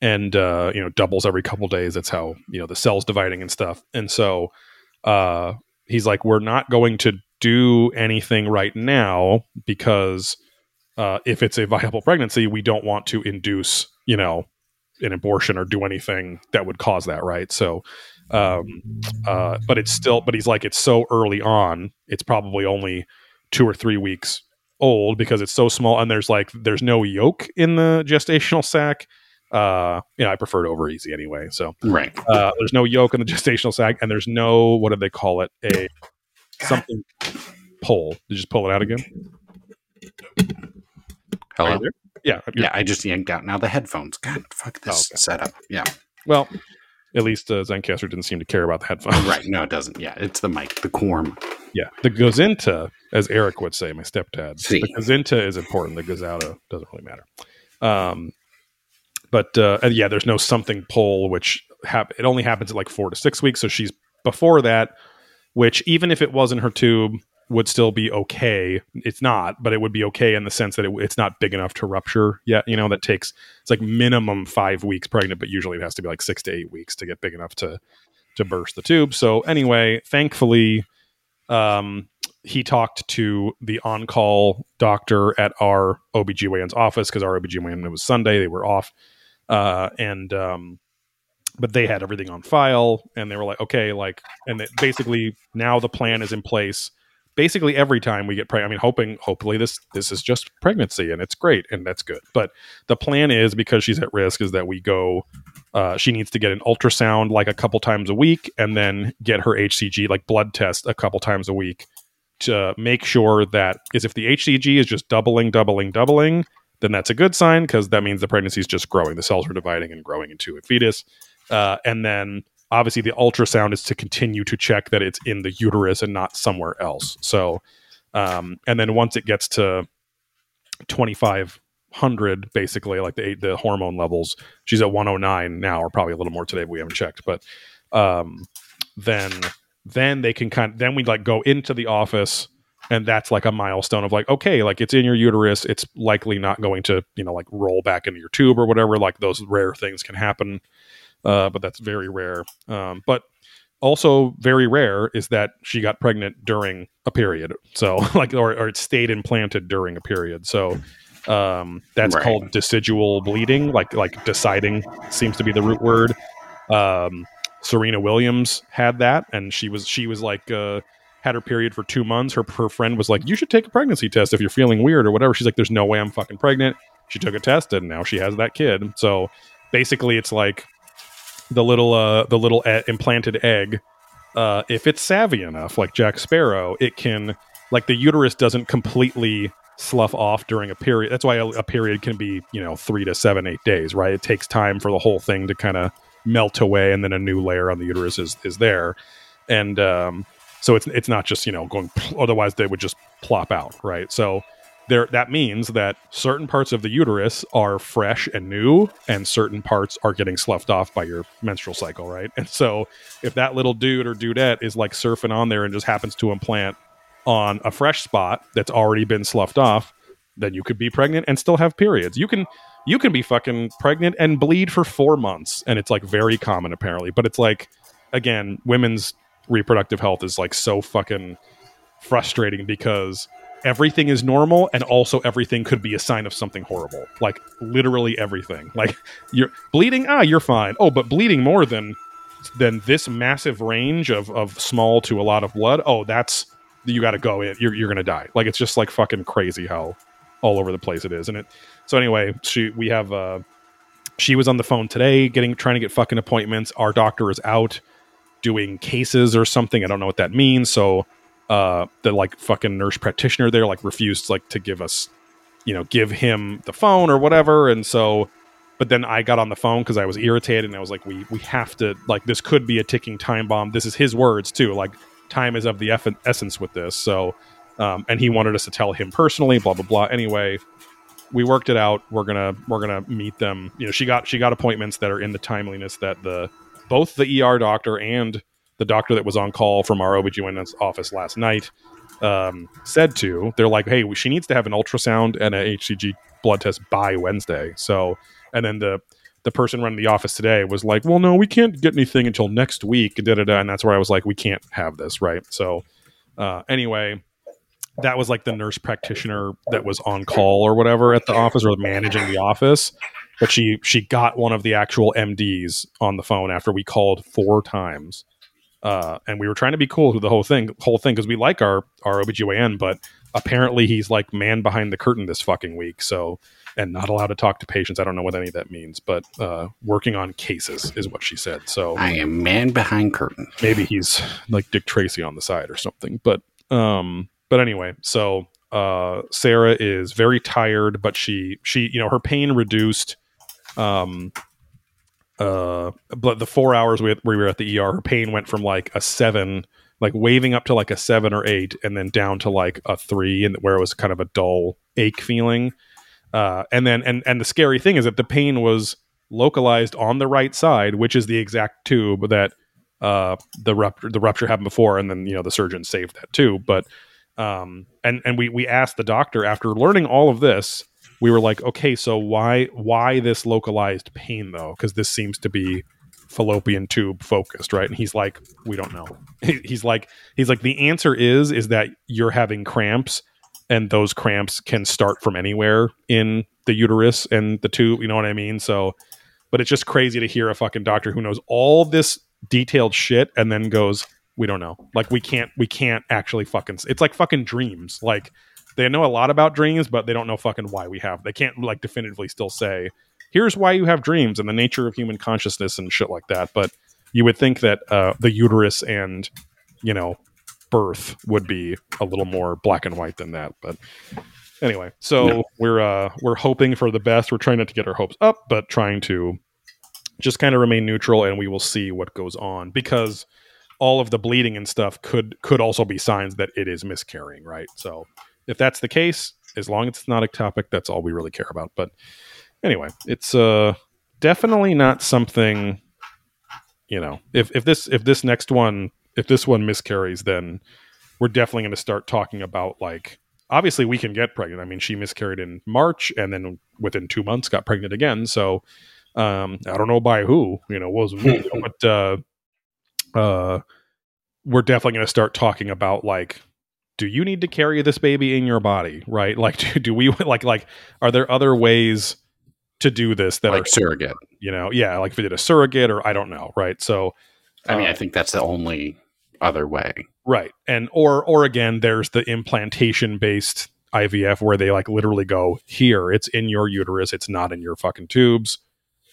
and uh, you know doubles every couple days. That's how you know the cells dividing and stuff. And so uh, he's like, we're not going to do anything right now because uh, if it's a viable pregnancy, we don't want to induce you know an abortion or do anything that would cause that, right? So, um, uh, but it's still, but he's like, it's so early on. It's probably only two or three weeks old because it's so small and there's like there's no yolk in the gestational sac uh you know i prefer it over easy anyway so right uh there's no yolk in the gestational sac and there's no what do they call it a something pull did you just pull it out again hello yeah yeah i just yanked out now the headphones god fuck this oh, okay. setup yeah well at least uh, Zencastr didn't seem to care about the headphones. Right. No, it doesn't. Yeah. It's the mic, the Quorm. Yeah. The Gozinta, as Eric would say, my stepdad. See. The Gozinta is important. The Gazauto doesn't really matter. Um, but uh, yeah, there's no something pull, which hap- it only happens at like four to six weeks. So she's before that, which even if it wasn't her tube, would still be okay. It's not, but it would be okay in the sense that it, it's not big enough to rupture yet. You know, that takes it's like minimum five weeks pregnant, but usually it has to be like six to eight weeks to get big enough to to burst the tube. So anyway, thankfully, um, he talked to the on-call doctor at our OBGYN's office because our OBGYN it was Sunday, they were off, uh, and um, but they had everything on file, and they were like, okay, like, and basically now the plan is in place basically every time we get pregnant. I mean, hoping hopefully this this is just pregnancy and it's great and that's good. But the plan is because she's at risk is that we go. Uh, she needs to get an ultrasound like a couple times a week and then get her HCG like blood test a couple times a week to make sure that is if the HCG is just doubling, doubling, doubling, then that's a good sign because that means the pregnancy is just growing. The cells are dividing and growing into a fetus. Uh, and then obviously the ultrasound is to continue to check that it's in the uterus and not somewhere else so um, and then once it gets to 2500 basically like the the hormone levels she's at 109 now or probably a little more today we haven't checked but um, then then they can kind of, then we like go into the office and that's like a milestone of like okay like it's in your uterus it's likely not going to you know like roll back into your tube or whatever like those rare things can happen uh, but that's very rare. Um, but also very rare is that she got pregnant during a period. So like, or, or it stayed implanted during a period. So um, that's right. called decidual bleeding. Like like deciding seems to be the root word. Um, Serena Williams had that, and she was she was like. Uh, had her period for two months. Her her friend was like, "You should take a pregnancy test if you're feeling weird or whatever." She's like, "There's no way I'm fucking pregnant." She took a test, and now she has that kid. So basically it's like the little uh the little e- implanted egg uh if it's savvy enough like jack sparrow it can like the uterus doesn't completely slough off during a period that's why a, a period can be you know three to seven eight days right it takes time for the whole thing to kind of melt away and then a new layer on the uterus is is there and um so it's it's not just you know going otherwise they would just plop out right? So there that means that certain parts of the uterus are fresh and new and certain parts are getting sloughed off by your menstrual cycle right? And so if that little dude or dudette is like surfing on there and just happens to implant on a fresh spot that's already been sloughed off then you could be pregnant and still have periods. You can you can be fucking pregnant and bleed for four months and it's like very common apparently. But it's like again women's reproductive health is like so fucking frustrating because everything is normal and also everything could be a sign of something horrible. Like literally everything. Like you're bleeding ah you're fine. Oh but bleeding more than than this massive range of of small to a lot of blood oh that's you got to go in you're, you're gonna die. Like it's just like fucking crazy how all over the place it is. And it so anyway she we have uh she was on the phone today getting trying to get fucking appointments. Our doctor is out doing cases or something. I don't know what that means. So uh the like fucking nurse practitioner there like refused like to give us you know give him the phone or whatever. And so but then i got on the phone because i was irritated and i was like we we have to like this could be a ticking time bomb. This is his words too. Like time is of the eff- essence with this. So um and he wanted us to tell him personally blah blah blah. Anyway we worked it out. We're gonna we're gonna meet them. You know she got she got appointments that are in the timeliness that the both the er doctor and the doctor that was on call from our OBGYN's office last night um, said to. They're like, hey, she needs to have an ultrasound and a HCG blood test by Wednesday. So, and then the the person running the office today was like, well, no, we can't get anything until next week. Da, da, da. And that's where I was like, we can't have this, right? So, uh, anyway, that was like the nurse practitioner that was on call or whatever at the office or managing the office. But she she got one of the actual MDs on the phone after we called four times uh, and we were trying to be cool through the whole thing, whole thing, because we like our our OBGYN, but apparently he's like man behind the curtain this fucking week, so and not allowed to talk to patients. I don't know what any of that means, but uh, working on cases is what she said. So I am man behind curtain. Maybe he's like Dick Tracy on the side or something. But um, but anyway, so uh, Sarah is very tired, but she she you know her pain reduced. Um, uh but the four hours we, we were at the er her pain went from like a seven like waving up to like a seven or eight and then down to like a three and where it was kind of a dull ache feeling. Uh and then and and the scary thing is that the pain was localized on the right side which is the exact tube that uh the rupture the rupture happened before and then you know the surgeon saved that too. But um and and we we asked the doctor after learning all of this we were like, okay, so why why this localized pain though? Because this seems to be fallopian tube focused, right? And he's like, we don't know. he's like, he's like, the answer is is that you're having cramps, and those cramps can start from anywhere in the uterus and the tube. You know what I mean? So, but it's just crazy to hear a fucking doctor who knows all this detailed shit and then goes, we don't know. Like we can't we can't actually fucking. It's like fucking dreams. Like they know a lot about dreams, but they don't know fucking why we have. They can't like definitively still say, here's why you have dreams and the nature of human consciousness and shit like that. But you would think that uh, the uterus and you know birth would be a little more black and white than that. But anyway, so no. we're uh, we're hoping for the best. We're trying not to get our hopes up, but trying to just kind of remain neutral, and we will see what goes on because all of the bleeding and stuff could could also be signs that it is miscarrying, right? So if that's the case, as long as it's not ectopic, that's all we really care about. But anyway, it's uh definitely not something you know, if if this if this next one if this one miscarries, then we're definitely going to start talking about like obviously we can get pregnant. I mean, she miscarried in March and then within 2 months got pregnant again. So um I don't know by who, you know, me, but uh uh we're definitely going to start talking about like do you need to carry this baby in your body right? Like do, do we like like are there other ways to do this that like are surrogate. You know yeah like if we did a surrogate or i don't know right? So i mean uh, i think that's the only other way. Right and or or again there's the implantation based ivf where they like literally go here it's in your uterus it's not in your fucking tubes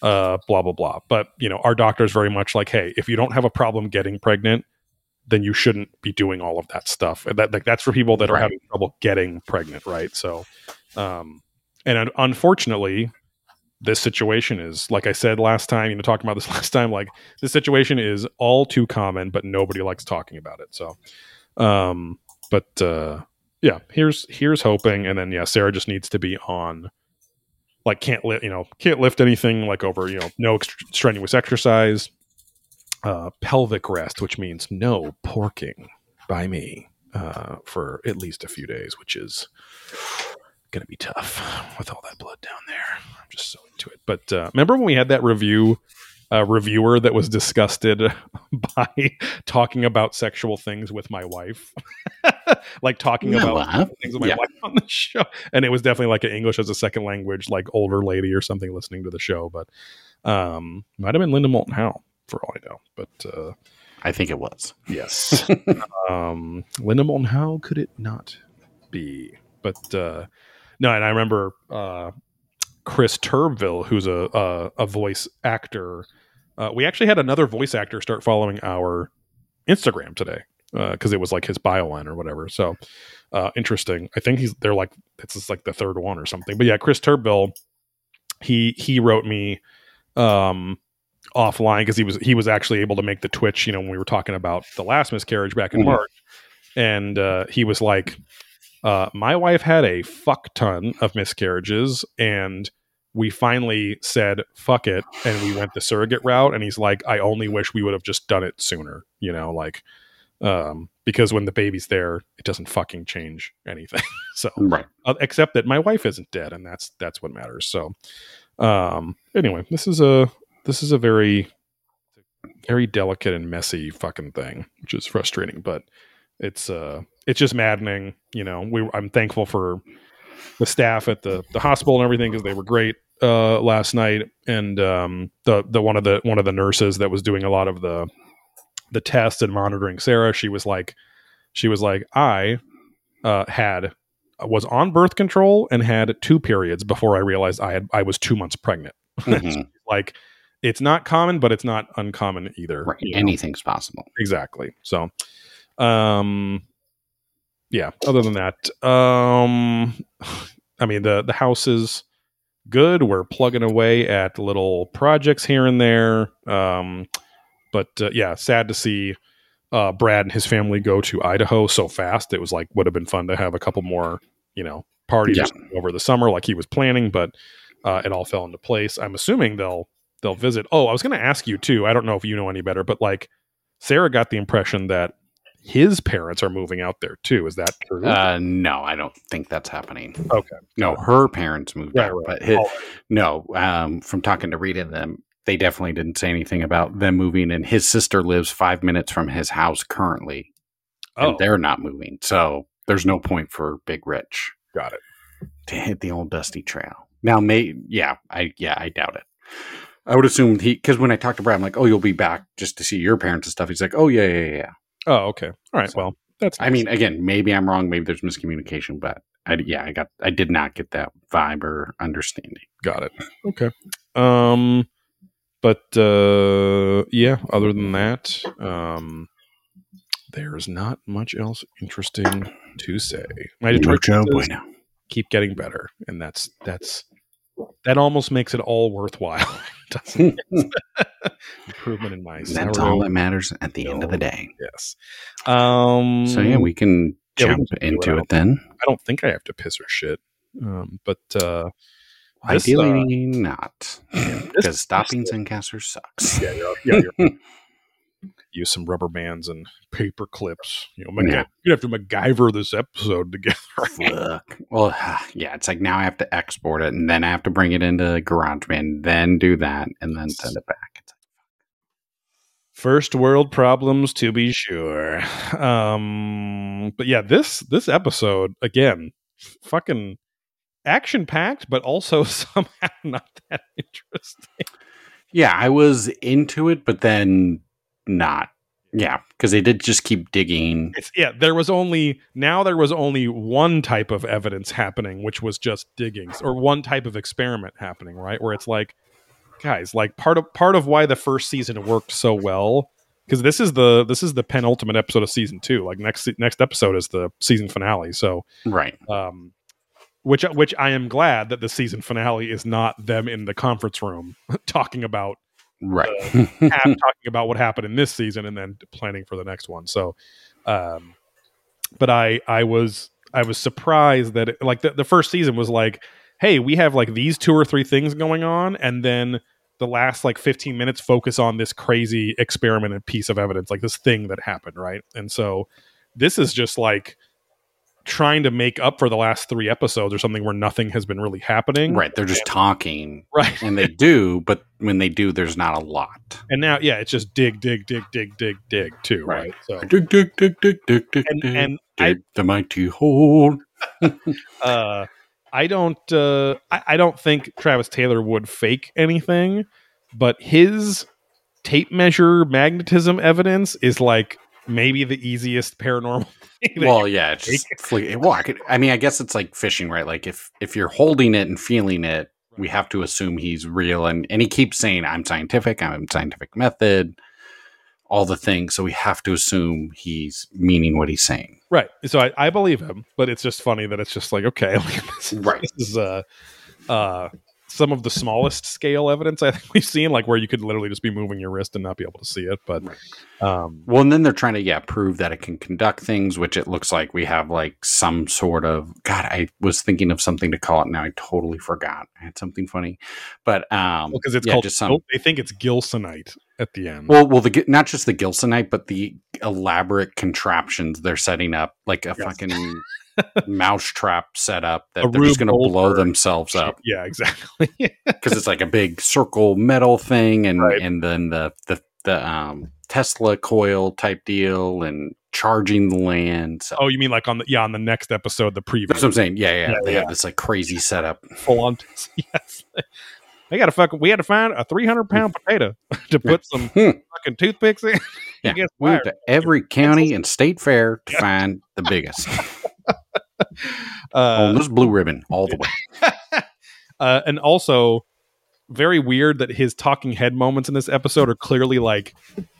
uh, blah blah blah. But you know, our doctor is very much like, hey, if you don't have a problem getting pregnant, then you shouldn't be doing all of that stuff. That like that's for people that are Right. having trouble getting pregnant, right? So, um, and unfortunately, this situation is like I said last time. You know, talking about this last time, like this situation is all too common, but nobody likes talking about it. So, um, but uh, yeah, here's here's hoping, and then yeah, Sarah just needs to be on. Like can't lift, you know, can't lift anything like over, you know, no ext- strenuous exercise, uh, pelvic rest, which means no porking by me uh, for at least a few days, which is going to be tough with all that blood down there. I'm just so into it. But uh, remember when we had that review uh, reviewer that was disgusted by talking about sexual things with my wife, like talking No, about uh, things with my yeah. wife on the show, and it was definitely like an English as a second language, like older lady or something listening to the show, but um, might have been Linda Moulton Howe for all I know. But uh, I think it was. yes, um, Linda Moulton Howe could it not be? But uh, no, and I remember uh, Chris Turbville, who's a a, a voice actor. Uh, we actually had another voice actor start following our Instagram today because it was like his bio line or whatever. So uh, interesting. I think he's they're like this is like the third one or something. But yeah, Chris Turbville, he he wrote me um offline because he was he was actually able to make the twitch you know when we were talking about the last miscarriage back in Mhm. march and uh he was like uh my wife had a fuck ton of miscarriages and we finally said fuck it and we went the surrogate route and he's like i only wish we would have just done it sooner you know like um because when the baby's there it doesn't fucking change anything so Right. uh, except that my wife isn't dead and that's that's what matters so um anyway this is a this is a very very delicate and messy fucking thing which is frustrating but it's uh it's just maddening you know we i'm thankful for the staff at the the hospital and everything because they were great uh last night and um the the one of the one of the nurses that was doing a lot of the the tests and monitoring sarah she was like she was like i uh had was on birth control and had two periods before I realized I had I was two months pregnant. Mhm. like it's not common, but it's not uncommon either. Right. you know? Anything's possible. Exactly. So, um, yeah. Other than that, um, I mean the the house is good. We're plugging away at little projects here and there. Um, but uh, yeah, sad to see uh, Brad and his family go to Idaho so fast. It was like would have been fun to have a couple more, you know, parties Yeah. over the summer like he was planning, but uh, it all fell into place. I'm assuming they'll they'll visit. Oh, I was going to ask you too. I don't know if you know any better, but like Sarah got the impression that his parents are moving out there too. Is that true? Uh, no, I don't think that's happening. okay. No, her parents moved Right, out, right. but his, no. Um, from talking to Rita and them, they definitely didn't say anything about them moving. And his sister lives five minutes from his house currently, oh, and they're not moving. So there's no point for Big Rich got it. to hit the old dusty trail. Now, may yeah, I yeah, I doubt it. I would assume he because when I talked to Brad, I'm like, "Oh, you'll be back just to see your parents and stuff." He's like, "Oh yeah, yeah, yeah." yeah." Oh, okay. All right. So- well, that's. I mean, again, maybe I'm wrong. Maybe there's miscommunication, but I yeah, I got I did not get that vibe or understanding. got it. Okay. Um, but uh, yeah. Other than that, um, there's not much else interesting to say. My Detroit Mucho Pistons bueno. keep getting better, and that's that's that almost makes it all worthwhile. doesn't it? Improvement in my That's all that matters at the end of the day. Yes. Um. So yeah, we can yeah, we jump can into it. it then. I don't think I have to piss or shit. Um. But uh, this, Ideally, not because stopping Zencastr sucks. yeah, you're, yeah, you're, use some rubber bands and paper clips. You know, Yeah. you'd have to MacGyver this episode together. Fuck. Well, yeah, it's like now I have to export it, and then I have to bring it into GarageBand, then do that, and then send it back. First world problems, to be sure. Um, but yeah, this this episode again, fucking action packed, but also somehow not that interesting. yeah, I was into it, but then not. Yeah, because they did just keep digging. It's yeah, there was only now there was only one type of evidence happening, which was just diggings, or one type of experiment happening, right? Where it's like guys, like part of part of why the first season worked so well because this is the this is the penultimate episode of season two. Like next next episode is the season finale. So Right. um, which which I am glad that the season finale is not them in the conference room talking about Right. talking about what happened in this season and then planning for the next one. So, um, but I I was I was surprised that it, like the, the first season was like, hey, we have like these two or three things going on, and then the last like 15 minutes focus on this crazy experiment and piece of evidence, like this thing that happened, right? And so this is just like trying to make up for the last three episodes or something where nothing has been really happening. right. They're just talking. Right. And they do, but when they do, there's not a lot. And now, yeah, it's just dig, dig, dig, dig, dig, dig, too, right? Right. So, Dig, dig, dig, dig, dig, dig, and dig, and I dig the mighty hole. uh I don't uh I, I don't think Travis Taylor would fake anything, but his tape measure magnetism evidence is like maybe the easiest paranormal thing. Well, yeah, it's just flick- well, I, could, I mean, I guess it's like fishing, right? Like if if you're holding it and feeling it, we have to assume he's real, and and he keeps saying, "I'm scientific. I'm scientific method." All the things, so we have to assume he's meaning what he's saying. Right. So I, I believe him, but it's just funny that it's just like, okay, like, this, Right. this is uh uh some of the smallest scale evidence I think we've seen, like where you could literally just be moving your wrist and not be able to see it. But Right. um Well, and then they're trying to yeah prove that it can conduct things, which it looks like we have like some sort of God. I was thinking of something to call it now. I totally forgot. I had something funny, but um, because it's yeah, called just some they think it's gilsonite at the end. Well, well, the not just the Gilsonite, but the elaborate contraptions they're setting up, like a Yes. fucking mousetrap setup that A they're just going to blow themselves up yeah, exactly. because it's like a big circle metal thing, and Right. and then the the the um, Tesla coil type deal, and charging the land. So Oh, you mean like on the yeah on the next episode, the preview, that's what I'm saying. Yeah, yeah, Yeah, they yeah. have this like crazy setup. full on. yes, they got to fucking. We had to find a three hundred pound potato to put some Hmm. fucking toothpicks in. Yeah, we went to every county and state fair to find the biggest Uh, on this blue ribbon all the way. uh, and also very weird that his talking head moments in this episode are clearly like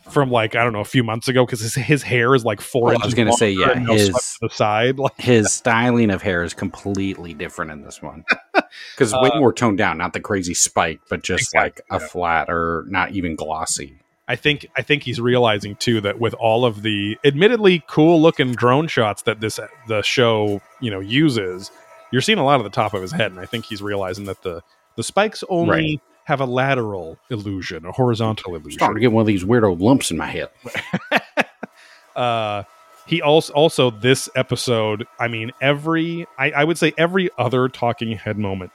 from like I don't know a few months ago because his, his hair is like four. Well, I was gonna say, yeah, his- to the side. Like, his styling of hair is completely different in this one because way Uh, more toned down not the crazy spike but just Exactly, like a flat or not even glossy I think I think he's realizing too that with all of the admittedly cool looking drone shots that this the show you know uses, you're seeing a lot of the top of his head, and I think he's realizing that the the spikes only Right. have a lateral illusion, a horizontal illusion. I'm starting to get one of these weirdo lumps in my head uh he also also this episode i mean every I, I would say every other talking head moment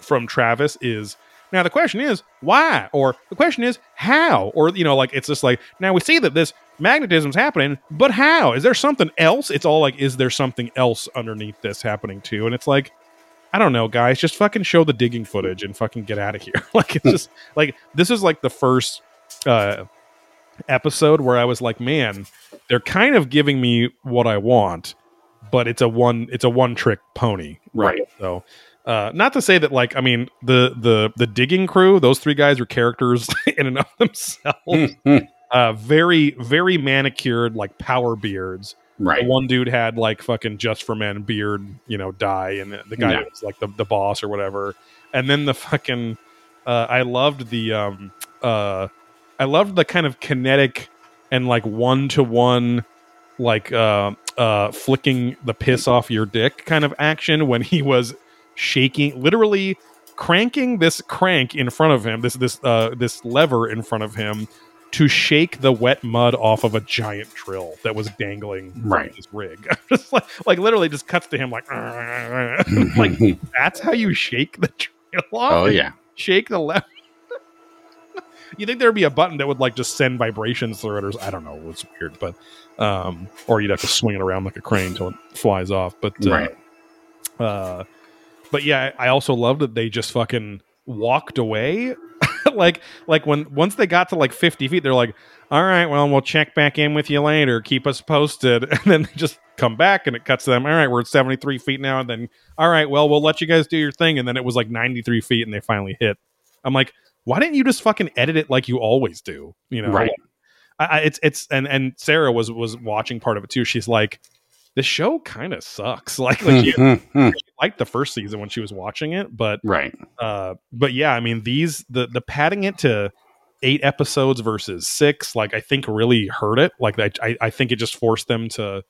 from travis is now the question is why? Or the question is how? Or you know like it's just like now we see that this magnetism's happening but how? Is there something else? It's all like is there something else underneath this happening too? And it's like i don't know guys just fucking show the digging footage and fucking get out of here. Like it's just like this is like the first uh episode where i was like man they're kind of giving me what I want, but it's a one it's a one trick pony, Right. So, uh, not to say that like I mean the the the digging crew, those three guys are characters in and of themselves. uh, very very manicured like power beards. right The one dude had like fucking just for men beard, you know, dye, and the, the guy Yeah. was like the, the boss or whatever. And then the fucking, uh, I loved the, um, uh, I loved the kind of kinetic and like one to one, like uh, uh, flicking the piss off your dick kind of action when he was shaking, literally cranking this crank in front of him, this this uh, this lever in front of him to shake the wet mud off of a giant drill that was dangling from Right. his rig. just like, like literally just cuts to him like, like that's how you shake the drill off. oh yeah shake the lever. you think there'd be a button that would like just send vibrations through it, or I don't know, it's weird, but um, or you'd have to swing it around like a crane till it flies off. But uh, Right. uh, but yeah, I also loved that they just fucking walked away. like like when once they got to like 50 feet they're like all right well we'll check back in with you later keep us posted and then they just come back and it cuts to them all right we're at 73 feet now and then all right well we'll let you guys do your thing and then it was like 93 feet and they finally hit i'm like why didn't you just fucking edit it like you always do? You know, Right. I, I, it's it's and and Sarah was was watching part of it too. She's like, the show kind of sucks. Like, like she, Mhm. she liked the first season when she was watching it, but right. uh, but yeah, I mean these the the padding it to eight episodes versus six, like I think really hurt it. Like I I, I think it just forced them to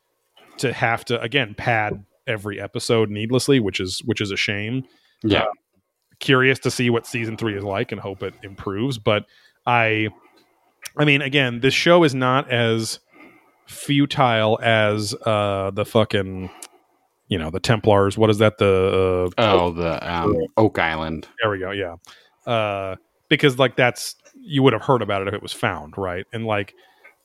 to have to again pad every episode needlessly, which is which is a shame. Yeah. Curious to see what season three is like and hope it improves. But I, I mean, again, this show is not as futile as uh the fucking you know the templars what is that the uh, oh, the um, Oak Island. there we go. Yeah. Uh, because like that's you would have heard about it if it was found, right? And like,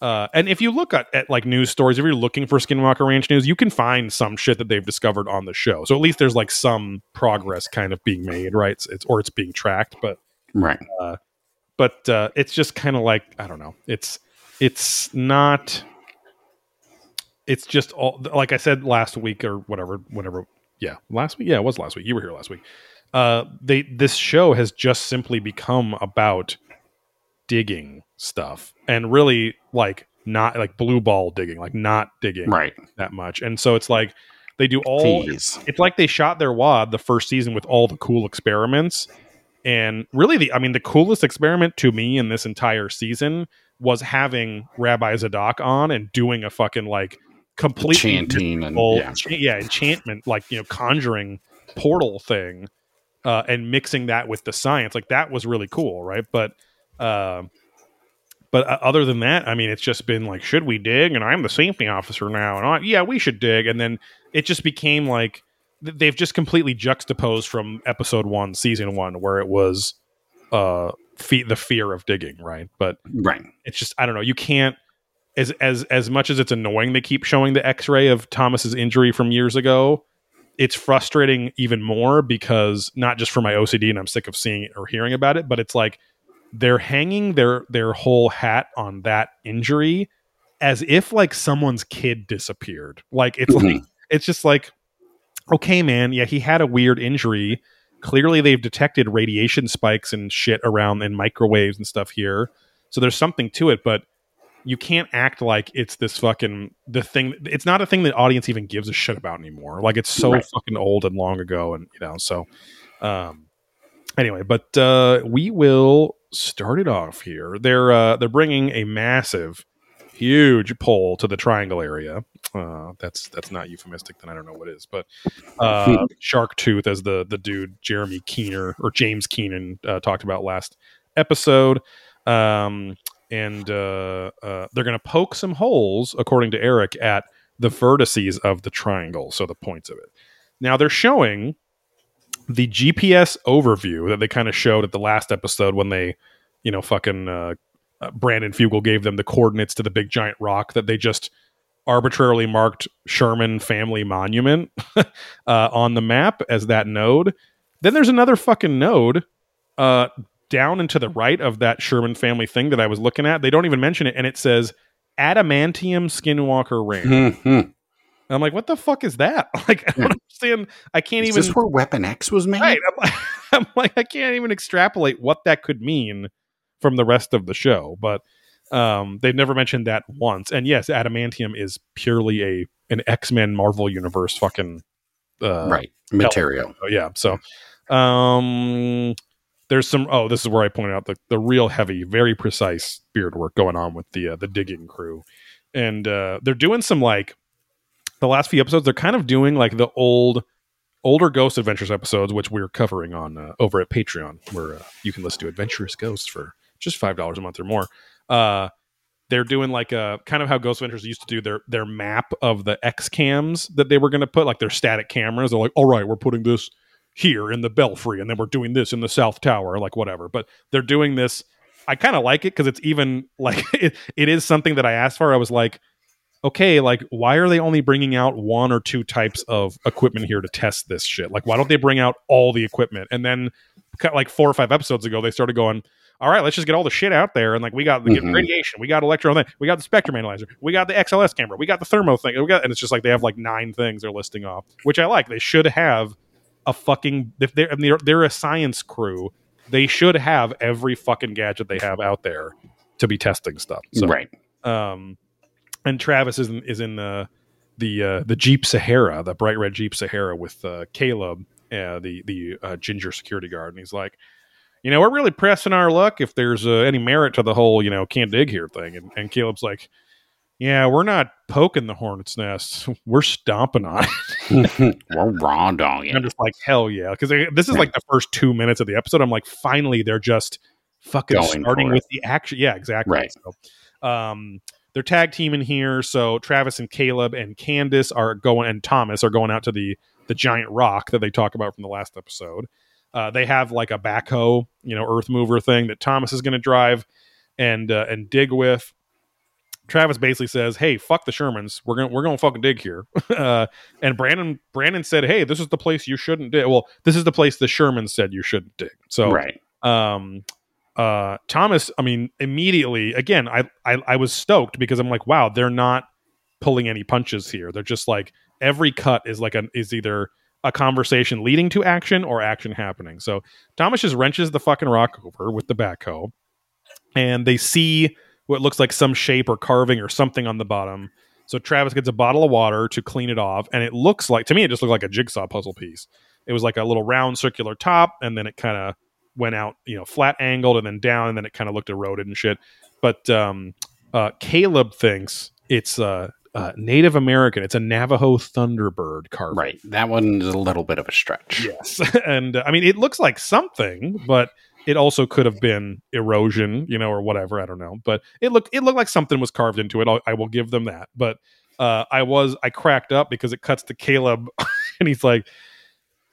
uh, and if you look at, at like news stories, if you're looking for Skinwalker Ranch news, you can find some shit that they've discovered on the show. So at least there's like some progress kind of being made, right? It's, it's or it's being tracked, but Right. but uh, it's just kind of like I don't know. It's it's not. It's just all like I said last week or whatever. Whatever. Yeah, last week. Yeah, it was last week. You were here last week. Uh, they this show has just simply become about digging stuff and really like not like blue ball digging, like not digging Right. that much. And so it's like they do all Tease. it's like they shot their wad the first season with all the cool experiments and really the i mean the coolest experiment to me in this entire season was having rabbi zadok on and doing a fucking like completely Chanting and yeah. yeah enchantment like you know conjuring portal thing uh and mixing that with the science like that was really cool right but um but uh, other than that, I mean, it's just been like, should we dig? And I'm the safety officer now, and I, yeah, we should dig. And then it just became like they've just completely juxtaposed from episode one, season one, where it was uh fe- the fear of digging, right? But Right. it's just I don't know. You can't as as as much as it's annoying they keep showing the X-ray of Thomas's injury from years ago. It's frustrating even more because not just for my OCD and I'm sick of seeing it or hearing about it, but it's like they're hanging their their whole hat on that injury as if like someone's kid disappeared. Like it's mm-hmm. like it's just like okay man, yeah, he had a weird injury. Clearly they've detected radiation spikes and shit around and microwaves and stuff here. So there's something to it, but you can't act like it's this fucking the thing. It's not a thing that audience even gives a shit about anymore. Like it's so Right. fucking old and long ago, and you know. So, um, anyway, but uh, we will start it off here. They're uh, they're bringing a massive, huge pole to the triangle area. Uh, that's that's not euphemistic. Then I don't know what is, but uh, Shark Tooth, as the the dude Jeremy Keener or James Keenan uh, talked about last episode. Um, and uh, uh, they're going to poke some holes, according to Erik, at the vertices of the triangle, so the points of it. Now they're showing the GPS overview that they kind of showed at the last episode when they, you know, fucking uh, uh, Brandon Fugal gave them the coordinates to the big giant rock that they just arbitrarily marked Sherman Family Monument uh, on the map as that node. Then there's another fucking node uh, down and to the right of that Sherman family thing that I was looking at. They don't even mention it, and it says Adamantium Skinwalker Ranch. Mhm. I'm like, what the fuck is that? Like, I don't understand. I can't Is even. this where Weapon X was made? right. I'm like, I'm like, I can't even extrapolate what that could mean from the rest of the show. But um, they've never mentioned that once. And yes, Adamantium is purely a an X Men Marvel Universe fucking uh, right. Material. Oh, yeah. So, um, there's some. Oh, this is where I pointed out the the real heavy, very precise beard work going on with the uh, the digging crew, and uh, they're doing some like the last few episodes. They're kind of doing like the old. Older Ghost Adventures episodes, which we're covering on uh, over at Patreon, where uh, you can listen to Adventurous Ghosts for just five dollars a month or more. Uh, they're doing like a kind of how Ghost Adventures used to do their their map of the X cams that they were going to put, like their static cameras. They're like, all right, we're putting this here in the belfry, and then we're doing this in the South Tower, like whatever. But they're doing this. I kind of like it because it's even like it, it is something that I asked for. I was like, okay, like why are they only bringing out one or two types of equipment here to test this shit? Like why don't they bring out all the equipment? And then like four or five episodes ago, they started going. All right, let's just get all the shit out there, and like we got the Mhm. radiation, we got electro, thing, we got the spectrum analyzer, we got the XLS camera, we got the thermo thing, we got, and it's just like they have like nine things they're listing off, which I like. They should have a fucking if they're I mean, they're, they're a science crew. they should have every fucking gadget they have out there to be testing stuff. So, right. um, and Travis is in, is in the the uh, the Jeep Sahara, the bright red Jeep Sahara with uh, Caleb, uh, the the uh, ginger security guard, and he's like, you know, we're really pressing our luck if there's uh, any merit to the whole you know can't dig here thing, and, and Caleb's like. Yeah, we're not poking the hornet's nest. We're stomping on it. We're raw dogging. I'm just like, hell yeah. Because this is like the first two minutes of the episode. I'm like, finally, they're just fucking Going starting with the action. Yeah, exactly. Right. So, um, they're tag teaming here. So Travis and Caleb and Candace are going, and Thomas are going out to the the giant rock that they talk about from the last episode. Uh, they have like a backhoe, you know, earth mover thing that Thomas is going to drive and uh, and dig with. Travis basically says, "Hey, fuck the Shermans. We're gonna we're gonna fucking dig here." uh, and Brandon Brandon said, "Hey, this is the place you shouldn't dig." Well, this is the place the Shermans said you shouldn't dig. So, right. um, uh, Thomas, I mean, immediately again, I, I I was stoked because I'm like, wow, they're not pulling any punches here. They're just like every cut is like an is either a conversation leading to action or action happening. So Thomas just wrenches the fucking rock over with the backhoe, and they see what looks like some shape or carving or something on the bottom. So Travis gets a bottle of water to clean it off, and it looks like to me it just looked like a jigsaw puzzle piece. It was like a little round circular top, and then it kind of went out, you know, flat angled, and then down, and then it kind of looked eroded and shit. But um, uh, Caleb thinks it's uh, uh, Native American. It's a Navajo Thunderbird carving. Right. That one is a little bit of a stretch. Yes, and uh, I mean it looks like something, but it also could have been erosion, you know, or whatever. I don't know, but it looked it looked like something was carved into it. I'll, I will give them that. But uh, I was I cracked up because it cuts to Caleb, and he's like,